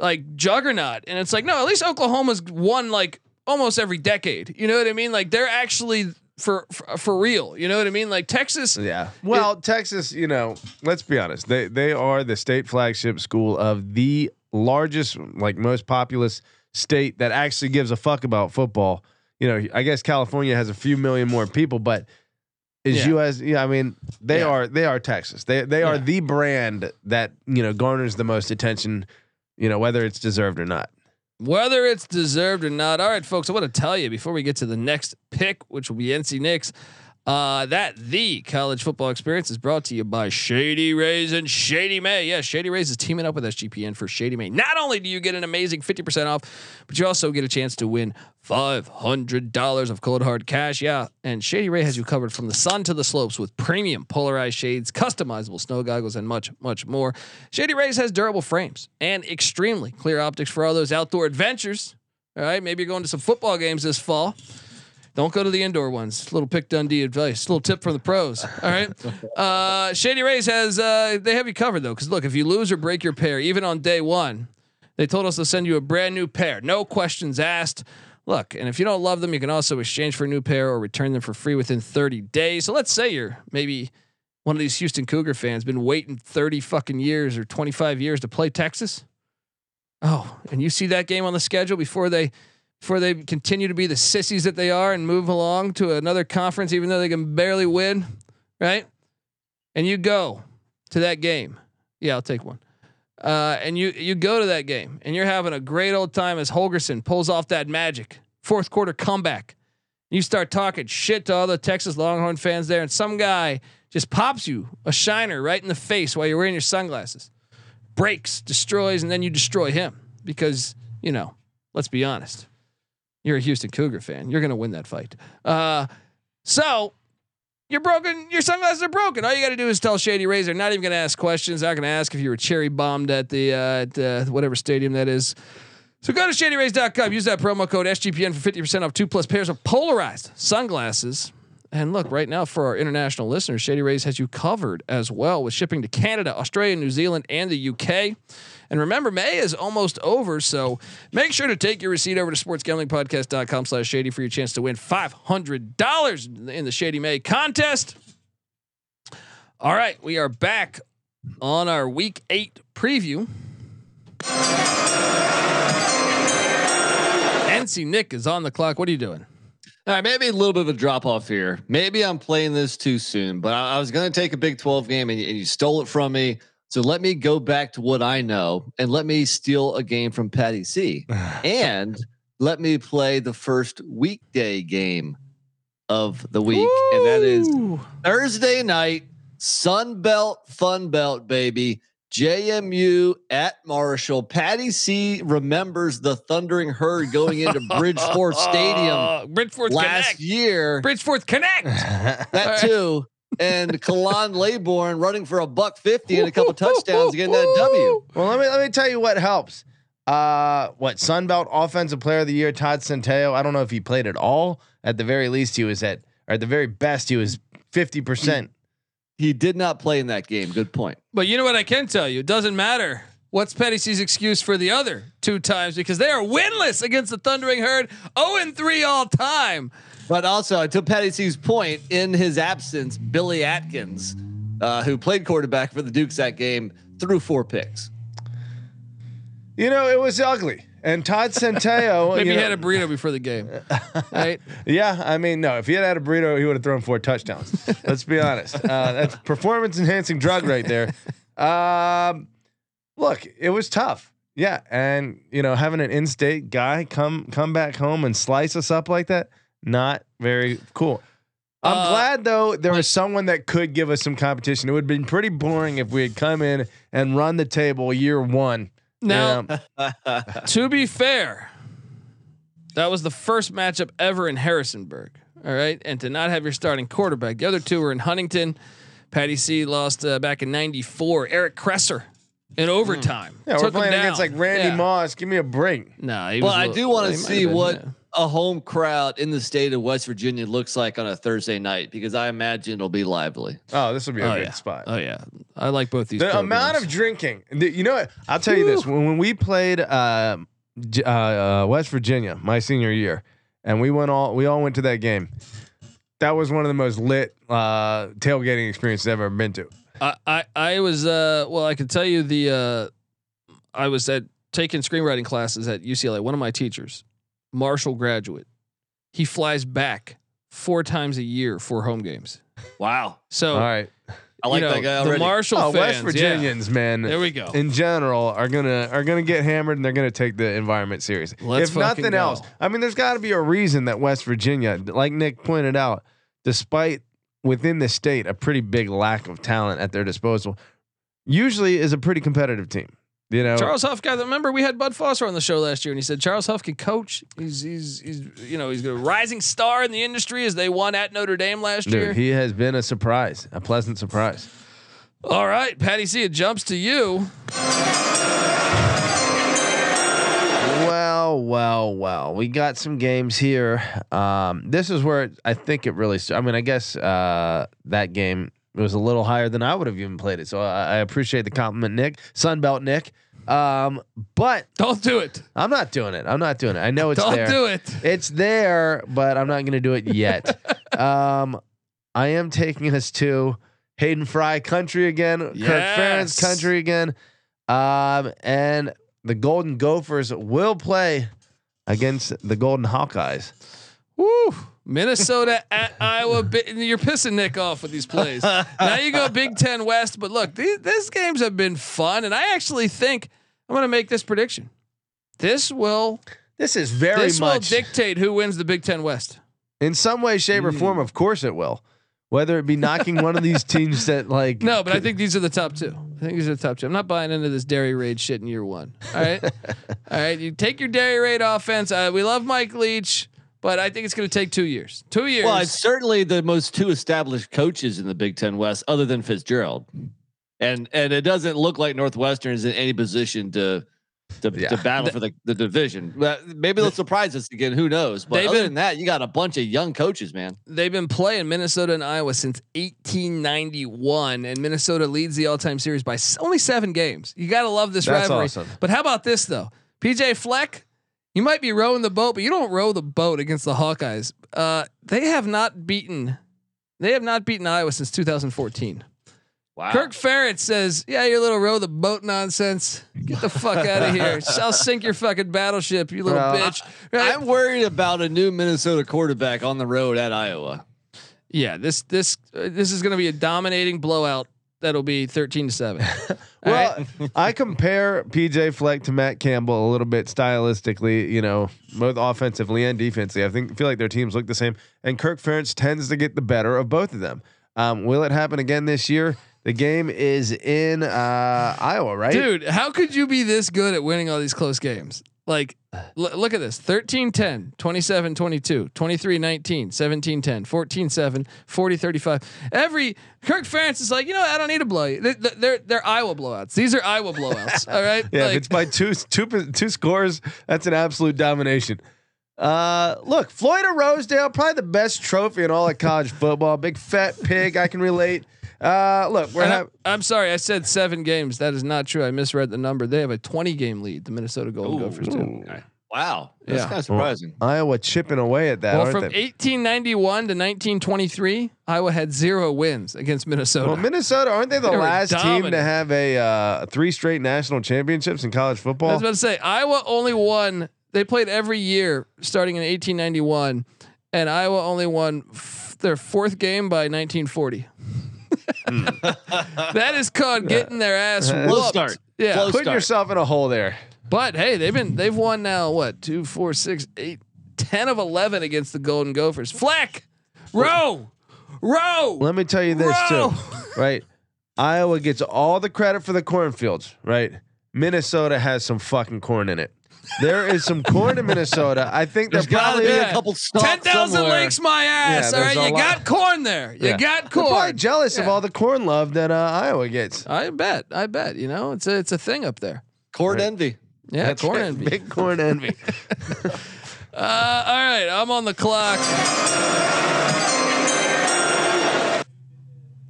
like juggernaut and it's like no, at least Oklahoma's won like almost every decade. You know what I mean? Like they're actually for for, for real. You know what I mean? Like Texas. Yeah. Well, Texas, you know, let's be honest. They they are the state flagship school of the largest, like most populous state that actually gives a fuck about football. You know, I guess California has a few million more people, but is Yeah. US yeah, I mean, they Yeah. are they are Texas. They they are Yeah. the brand that, you know, garners the most attention, you know, whether it's deserved or not. whether it's deserved or not. All right, folks, I want to tell you before we get to the next pick, which will be NC Nick's. Uh, that the college football experience is brought to you by Shady Rays and Shady May. Yeah, Shady Rays is teaming up with SGPN for Shady May. Not only do you get an amazing 50% off, but you also get a chance to win $500 of cold hard cash. Yeah, and Shady Ray has you covered from the sun to the slopes with premium polarized shades, customizable snow goggles, and much, much more. Shady Rays has durable frames and extremely clear optics for all those outdoor adventures. All right, maybe you're going to some football games this fall. Don't go to the indoor ones. Little pick Dundee advice. Little tip from the pros. All right. Uh, Shady Rays has uh, they have you covered though, because look, if you lose or break your pair, even on day one, they told us to send you a brand new pair, no questions asked. Look, and if you don't love them, you can also exchange for a new pair or return them for free within 30 days. So let's say you're maybe one of these Houston Cougar fans been waiting 30 fucking years or 25 years to play Texas. Oh, and you see that game on the schedule before they before they continue to be the sissies that they are and move along to another conference, even though they can barely win, right? And you go to that game. Yeah, I'll take one. Uh, and you you go to that game and you're having a great old time as Holgorsen pulls off that magic fourth quarter comeback. You start talking shit to all the Texas Longhorn fans there, and some guy just pops you a shiner right in the face while you're wearing your sunglasses, breaks, destroys, and then you destroy him because you know. Let's be honest you're a Houston Cougar fan. You're going to win that fight. Uh, so you're broken. Your sunglasses are broken. All you got to do is tell Shady. They're not even going to ask questions. Not going to ask if you were cherry bombed at the uh, at uh, whatever stadium that is. So go to shadyrays.com. Use that promo code SGPN for 50% off two plus pairs of polarized sunglasses. And look, right now for our international listeners, Shady Rays has you covered as well with shipping to Canada, Australia, New Zealand, and the UK. And remember, May is almost over, so make sure to take your receipt over to sportsgamblingpodcast.com slash shady for your chance to win $500 in the Shady May contest. All right, we are back on our week eight preview. NC Nick is on the clock. What are you doing? All right, maybe a little bit of a drop off here. Maybe I'm playing this too soon, but I, I was going to take a Big 12 game and, and you stole it from me. So let me go back to what I know and let me steal a game from Patty C. and let me play the first weekday game of the week. Ooh. And that is Thursday night, Sun Belt, Fun Belt, baby. JMU at Marshall. Patty C remembers the Thundering Herd going into Bridgeforth Stadium Bridgeforth last Connect. year. Bridgeforth Connect. that too and Khalan Laborn running for a buck fifty and a couple touchdowns getting that W. Well, let me let me tell you what helps. Uh, what Sunbelt Offensive Player of the Year Todd Centeio. I don't know if he played at all. At the very least, he was at, or at the very best, he was fifty percent. He did not play in that game. Good point. But you know what I can tell you? It doesn't matter. What's Petty C's excuse for the other two times? Because they are winless against the Thundering Herd, 0 and 3 all time. But also, to Patty C's point, in his absence, Billy Atkins, uh, who played quarterback for the Dukes that game, threw four picks. You know, it was ugly. And Todd Centeio, maybe you he had a burrito before the game, right? Yeah, I mean, no. If he had had a burrito, he would have thrown four touchdowns. Let's be honest. Uh, that's performance enhancing drug right there. Um, look, it was tough. Yeah, and you know, having an in-state guy come come back home and slice us up like that not very cool. I'm uh, glad though there was someone that could give us some competition. It would have been pretty boring if we had come in and run the table year one. Now, to be fair, that was the first matchup ever in Harrisonburg. All right, and to not have your starting quarterback. The other two were in Huntington. Patty C lost uh, back in '94. Eric Kresser in overtime. Yeah, we're playing against like Randy yeah. Moss. Give me a break. No, nah, well, I do want to see what. Yeah a home crowd in the state of West Virginia looks like on a Thursday night because I imagine it'll be lively. Oh, this will be a oh, good yeah. spot. Oh yeah, I like both these. The programs. amount of drinking, you know, what? I'll tell you this: when, when we played uh, uh, uh, West Virginia my senior year, and we went all we all went to that game. That was one of the most lit uh, tailgating experiences I've ever been to. I I, I was uh, well, I can tell you the uh, I was at taking screenwriting classes at UCLA. One of my teachers Marshall graduate. He flies back four times a year for home games. Wow. So all right. I like you know, that guy already. The Marshall oh, fans, West Virginians, yeah. man. There we go. In general, are gonna are gonna get hammered and they're gonna take the environment seriously. Let's if nothing go. else, I mean, there's got to be a reason that West Virginia, like Nick pointed out, despite within the state a pretty big lack of talent at their disposal. Usually is a pretty competitive team. You know, Charles Huff guy. Remember we had Bud Foster on the show last year, and he said Charles Huff can coach. He's he's he's you know he's a rising star in the industry as they won at Notre Dame last year. dude, he has been a surprise, a pleasant surprise. All right, Patty C. It jumps to you. Well, well, well. We got some games here. Um, this is where it, I think it really. I mean, I guess uh, that game was a little higher than I would have even played it. So I, I appreciate the compliment, Nick Sunbelt Nick. Um, but Don't do it. I'm not doing it. I'm not doing it. I know it's Don't there. do it. It's there, but I'm not going to do it yet. um, I am taking us to Hayden Fry country again, Kirk Ferentz country again, um, and the Golden Gophers will play against the Golden Hawkeyes. Woo! Minnesota at Iowa. You're pissing Nick off with these plays. now you go Big Ten West, but look, these, these games have been fun, and I actually think I'm going to make this prediction. This will This is very this will dictate who wins the Big Ten West. in some way, shape, or Mm. form. Of course, it will. Whether it be knocking one of these teams that like No, but I think these are the top two. I think these are the top two. I'm not buying into this dairy raid shit in year one. All right, all right. You take your dairy raid offense. Uh, we love Mike Leach, but I think it's going to take two years. Two years. Well, it's certainly the most two established coaches in the Big Ten West, other than Fitzgerald, and and it doesn't look like Northwestern is in any position to to, Yeah. to battle for the, the division. Maybe they'll surprise us again. Who knows? But They've other been- than that, you got a bunch of young coaches, man. They've been playing Minnesota and Iowa since 1891, and Minnesota leads the all-time series by only seven games. You got to love this That's rivalry. awesome. But how about this though? PJ Fleck, you might be rowing the boat, but you don't row the boat against the Hawkeyes. Uh, they have not beaten. They have not beaten Iowa since 2014. Wow. Kirk Ferentz says, "Yeah, your little row the boat nonsense. Get the fuck out of here. I'll sink your fucking battleship, you little Well, bitch." Right? I'm worried about a new Minnesota quarterback on the road at Iowa. Yeah, this this uh, this is going to be a dominating blowout. That'll be thirteen to seven. Well, right? I compare PJ Fleck to Matt Campbell a little bit stylistically, you know, both offensively and defensively. I think feel like their teams look the same, and Kirk Ferentz tends to get the better of both of them. Um, will it happen again this year? The game is in uh, Iowa, right? dude, how could you be this good at winning all these close games? Like, l- look at this 13 10, 27 22, 23 19, 17 10, 14 7, 40 35. Every Kirk Ferentz is like, you know. I don't need to blow you. They're, they're, they're Iowa blowouts. These are Iowa blowouts. all right. Yeah, Like, if it's by two two two scores, that's an absolute domination. Uh, look, Floyd of Rosedale, probably the best trophy in all of college football. Big fat pig, I can relate. Uh, look, we're and. I'm, I'm sorry, I said seven games. That is not true. I misread the number. They have a 20 game lead, the Minnesota Golden Gophers do. Wow, that's Yeah. kind of surprising. Iowa chipping away at that, Well, aren't from they? 1891 to 1923, Iowa had zero wins against Minnesota. Well, Minnesota aren't they the They last team to have a uh, three straight national championships in college football? I was about to say Iowa only won. They played every year starting in 1891, and Iowa only won f- their fourth game by 1940. that is called getting their ass whooped. Slow start. Yeah, Slow Put start. yourself in a hole there. but hey, they've been they've won now what two, four, six, eight, ten of 11 against the Golden Gophers. Fleck, row, row. Let me tell you this Bro. too, right? Iowa gets all the credit for the cornfields, right? Minnesota has some fucking corn in it. There is some corn in Minnesota. I think There's they're got to probably be a couple stalks 10,000 somewhere. links my ass. Yeah, all there's right, a you lot. got corn there. You Yeah. got They're probably corn. jealous of all the corn love that uh, Iowa gets. I bet. I bet. You know, it's a it's a thing up there. Corn envy. Yeah, That's corn right. envy. Big corn envy. Uh, all right, I'm on the clock.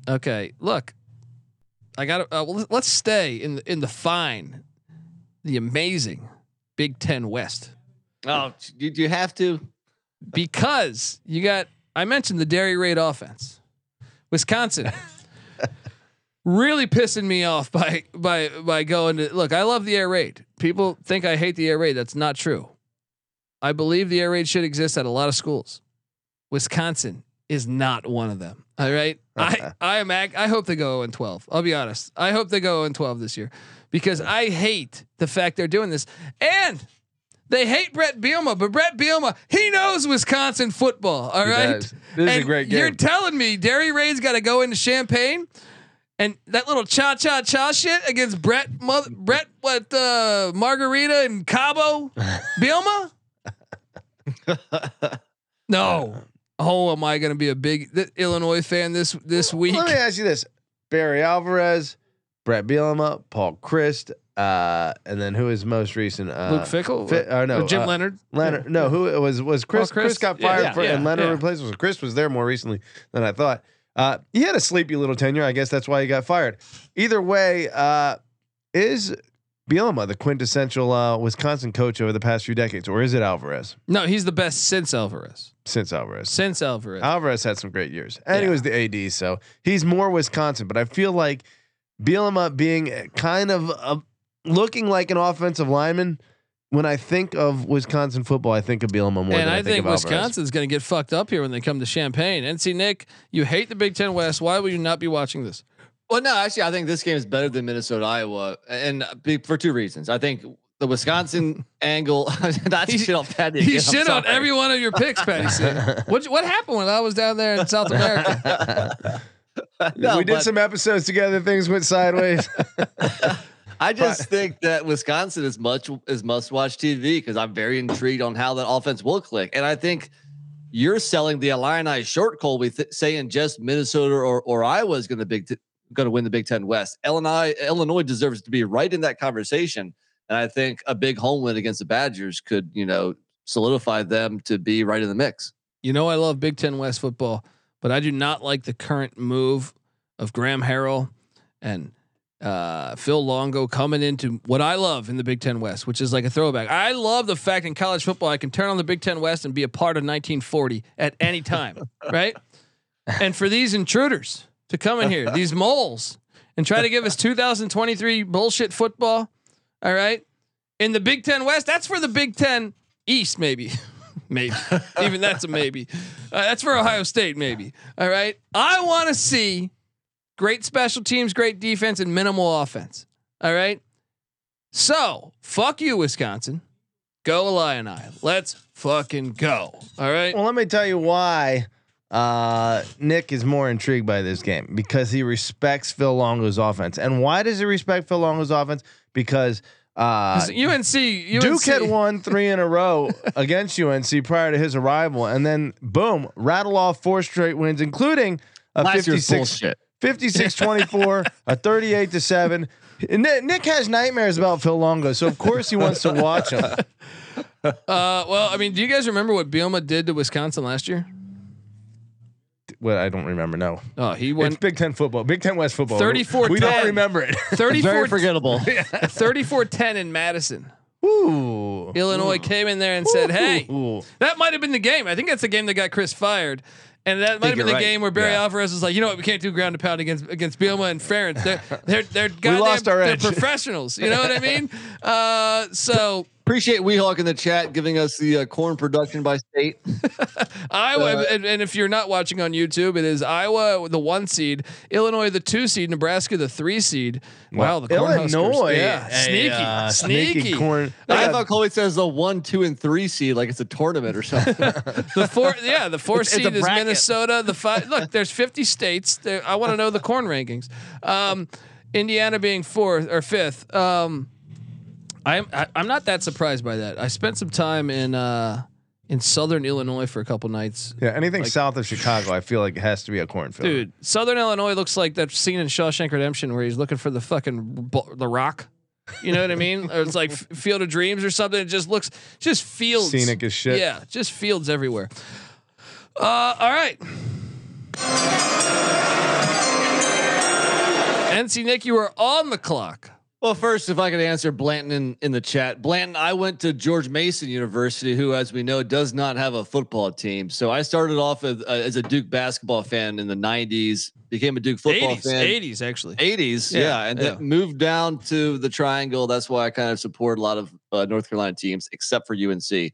Okay, look, I got. to uh, well, let's stay in the, in the fine, the amazing Big Ten West Oh, you, you have to. because you got. I mentioned the Dairy Raid offense, Wisconsin. really pissing me off by by by going to look. I love the air raid. People think I hate the air raid. That's not true. I believe the air raid should exist at a lot of schools. Wisconsin is not one of them. All right. I I am ag- I hope they go oh in 12. I'll be honest. I hope they go oh in 12 this year because I hate the fact they're doing this. And They hate Brett Bielema, but Brett Bielema, he knows Wisconsin football. All He right. does. This is a And great You're telling me Derry Ray's got to go into Champaign and that little cha cha cha shit against Brett mother, Brett what uh, Margarita and Cabo Bielema? no. Oh, am I going to be a big Illinois fan this this week? Let me ask you this: Barry Alvarez, Brett Bielema, Paul Chryst, uh, and then who is most recent? Uh, Luke Fickell? Fi- or no, Or Jim uh, Leonhard? Leonhard. No, who it was was Chris? Chris? Chris, got fired yeah, for, and Leonhard yeah. replaced. Was Chris was there more recently than I thought. Uh, he had a sleepy little tenure. I guess that's why he got fired. Either way, uh, is Bielema the quintessential uh, Wisconsin coach over the past few decades, or is it Alvarez No, he's the best since Alvarez. since Alvarez? Since Alvarez. Alvarez had some great years, and he was the AD, so he's more Wisconsin. But I feel like Bielema being kind of a, looking like an offensive lineman. When I think of Wisconsin football, I think of Bielema more and than I, I, think, of Alvarez. Wisconsin's going to get fucked up here when they come to Champaign. NC Nick, you hate the Big Ten West. Why would you not be watching this? Well, no, actually, I think this game is better than Minnesota Iowa, and uh, be- for two reasons. I think the Wisconsin angle, not to He- shit on Patty. He again, shit on every one of your picks, Patty. What what happened when I was down there in South America? No, we did but- some episodes together. Things went sideways. I just think that Wisconsin is much is must watch TV because I'm very intrigued on how that offense will click, and I think you're selling the Illini short coal with th- saying just Minnesota or, or Iowa is going to big going to win the Big Ten West. Illinois Illinois deserves to be right in that conversation, and I think a big home win against the Badgers could you know solidify them to be right in the mix. You know I love Big Ten West football, but I do not like the current move of Graham Harrell and uh, Phil Longo coming into what I love in the Big Ten West, which is like a throwback. I love the fact in college football I can turn on the Big Ten West and be a part of 1940 at any time, right? And for these intruders to come in here, these moles, and try to give us 2023 bullshit football, all right? In the Big Ten West, that's for the Big Ten East, maybe. maybe. Even that's a maybe. Uh, that's for Ohio State, maybe. All right. I want to see great special teams, great defense, and minimal offense. All right. So fuck you, Wisconsin. Go Illini. Let's fucking go. All right. well, let me tell you why uh, Nick is more intrigued by this game because he respects Phil Longo's offense. And why does he respect Phil Longo's offense? Because uh, 'Cause UNC, UNC, Duke had won three in a row against UNC prior to his arrival, and then boom, rattle off four straight wins, including a Last 56, 56 24, a 38 to 7. Nick, Nick has nightmares about Phil Longo, so of course he wants to watch him. Uh, well, I mean, do you guys remember what Bielema did to Wisconsin last year? Well, I don't remember. No, Oh, he it's Big Ten football, Big Ten West football. 34 We don't remember it. 34 Very forgettable. 34-10 in Madison. Ooh, Illinois came in there and said, "Hey, Ooh. that might have been the game. I think that's the game that got Chryst fired." And that might have been the right. game where Barry Yeah. Alvarez was like, "You know what? We can't do ground and pound against against Bielema and Ferentz. They're they're they're goddamn lost our they're edge." professionals. You know what I mean? Uh, so Appreciate Weehawk in the chat giving us the uh, corn production by state. Iowa, and, and if you're not watching on YouTube, it is Iowa the one seed, Illinois the two seed, Nebraska the three seed. Wow, the Cornhuskers. Illinois, yeah, a, sneaky, uh, sneaky. corn. I thought Colby says the one, two, and three seed like it's a tournament or something. The four, yeah, the four It's- it's seed a is bracket. Minnesota. The five, look, there's 50 states. There, I want to know the corn rankings. Um, Indiana being fourth or fifth. Um, I'm I, I'm not that surprised by that. I spent some time in uh, in Southern Illinois for a couple nights. Yeah, anything Like- south of Chicago, I feel like it has to be a cornfield. Dude, Southern Illinois looks like that scene in Shawshank Redemption where he's looking for the fucking the rock. You know what I mean? Or it's like Field of Dreams or something. It just looks just fields. Scenic as shit. Yeah, just fields everywhere. Uh, all right. NC Nick, you are on the clock. Well, first, if I could answer Blanton in, in the chat. Blanton, I went to George Mason University, who, as we know, does not have a football team. So I started off as, uh, as a Duke basketball fan in the 90s, became a Duke football 80s, fan. 80s actually. 80s, Yeah, yeah, and yeah. then moved down to the Triangle. That's why I kind of support a lot of uh, North Carolina teams, except for UNC.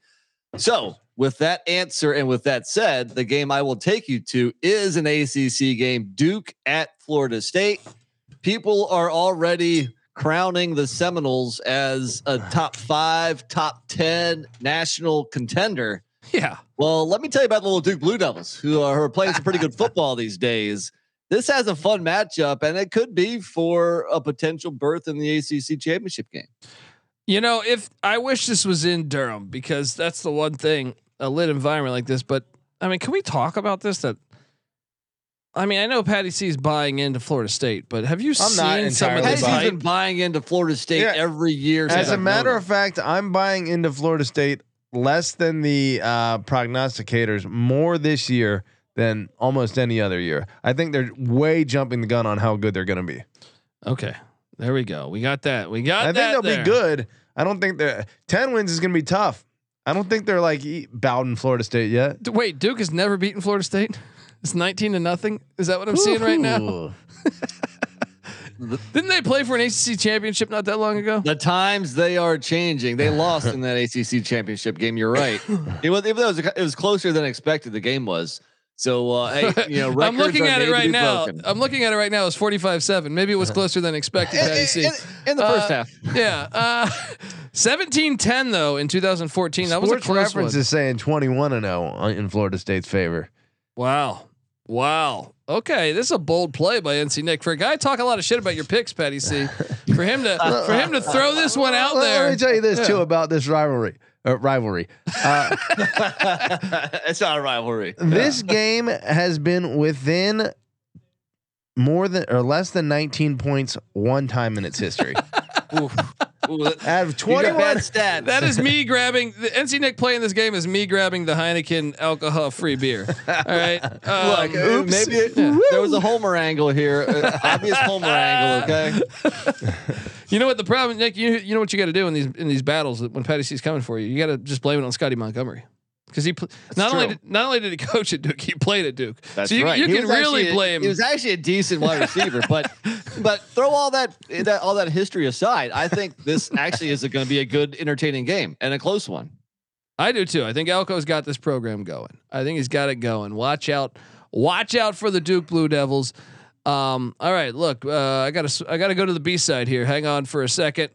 So, with that answer and with that said, the game I will take you to is an ACC game: Duke at Florida State. People are already crowning the Seminoles as a top five, top 10 national contender. Yeah. Well, let me tell you about the little Duke Blue Devils who are, who are playing some pretty good football these days. This has a fun matchup, and it could be for a potential berth in the ACC championship game. You know, if I wish this was in Durham because that's the one thing a lit environment like this. But I mean, can we talk about this? That I mean, I know Patty C is buying into Florida State, but have you I'm not seen some of entirely this? Patty's hype? been buying into Florida State Yeah. every year. since As a I've matter known of fact, I'm buying into Florida State less than the uh, prognosticators more this year than almost any other year. I think they're way jumping the gun on how good they're going to be. Okay, there we go. We got that. We got. I think they'll there. be good. I don't think they're 10 wins is going to be tough. I don't think they're like e- Bowden, Florida State yet. Wait, Duke has never beaten Florida State. It's nineteen to nothing. Is that what I'm seeing right now? Didn't they play for an ACC championship not that long ago? The times they are changing. They lost in that ACC championship game. You're right. It was even though it was, it was closer than expected. The game was. So uh, hey, you know, I'm looking at it right now. broken. I'm looking at it right now. It's 45-7. Maybe it was closer than expected. Patty C. in, in the first Uh, half. Yeah. Uh, 17-10 though in 2014. That was a Sports close reference one. is saying 21 and 0 in Florida State's favor. Wow. Wow. Okay, this is a bold play by NC Nick for a guy talk a lot of shit about your picks, Patty C. For him to for him to throw this one out Let- there. Let me tell you this Yeah. too about this rivalry. Uh, rivalry. Uh, it's not a rivalry. this game has been within more than or less than 19 points one time in its history. Out of 21, stats. That is me grabbing the NC Nick playing this game is me grabbing the Heineken alcohol free beer. All right. Look, Um, uh, maybe it- there was a Homer angle here, uh, obvious Homer angle. Okay, You know what the problem, Nick? You you know what you got to do in these in these battles when Patty C's coming for you. You got to just blame it on Scotty Montgomery because he pl- not only did, not only did he coach at Duke, he played at Duke. that's so you, right. you can really a- blame. He was actually a decent wide receiver, but but throw all that that all that history aside, I think this actually is going to be a good, entertaining game and a close one. I do too. I think Elko's got this program going. I think he's got it going. Watch out, watch out for the Duke Blue Devils. Um, all right, look, uh, I gotta I gotta go to the B side here. Hang on for a second.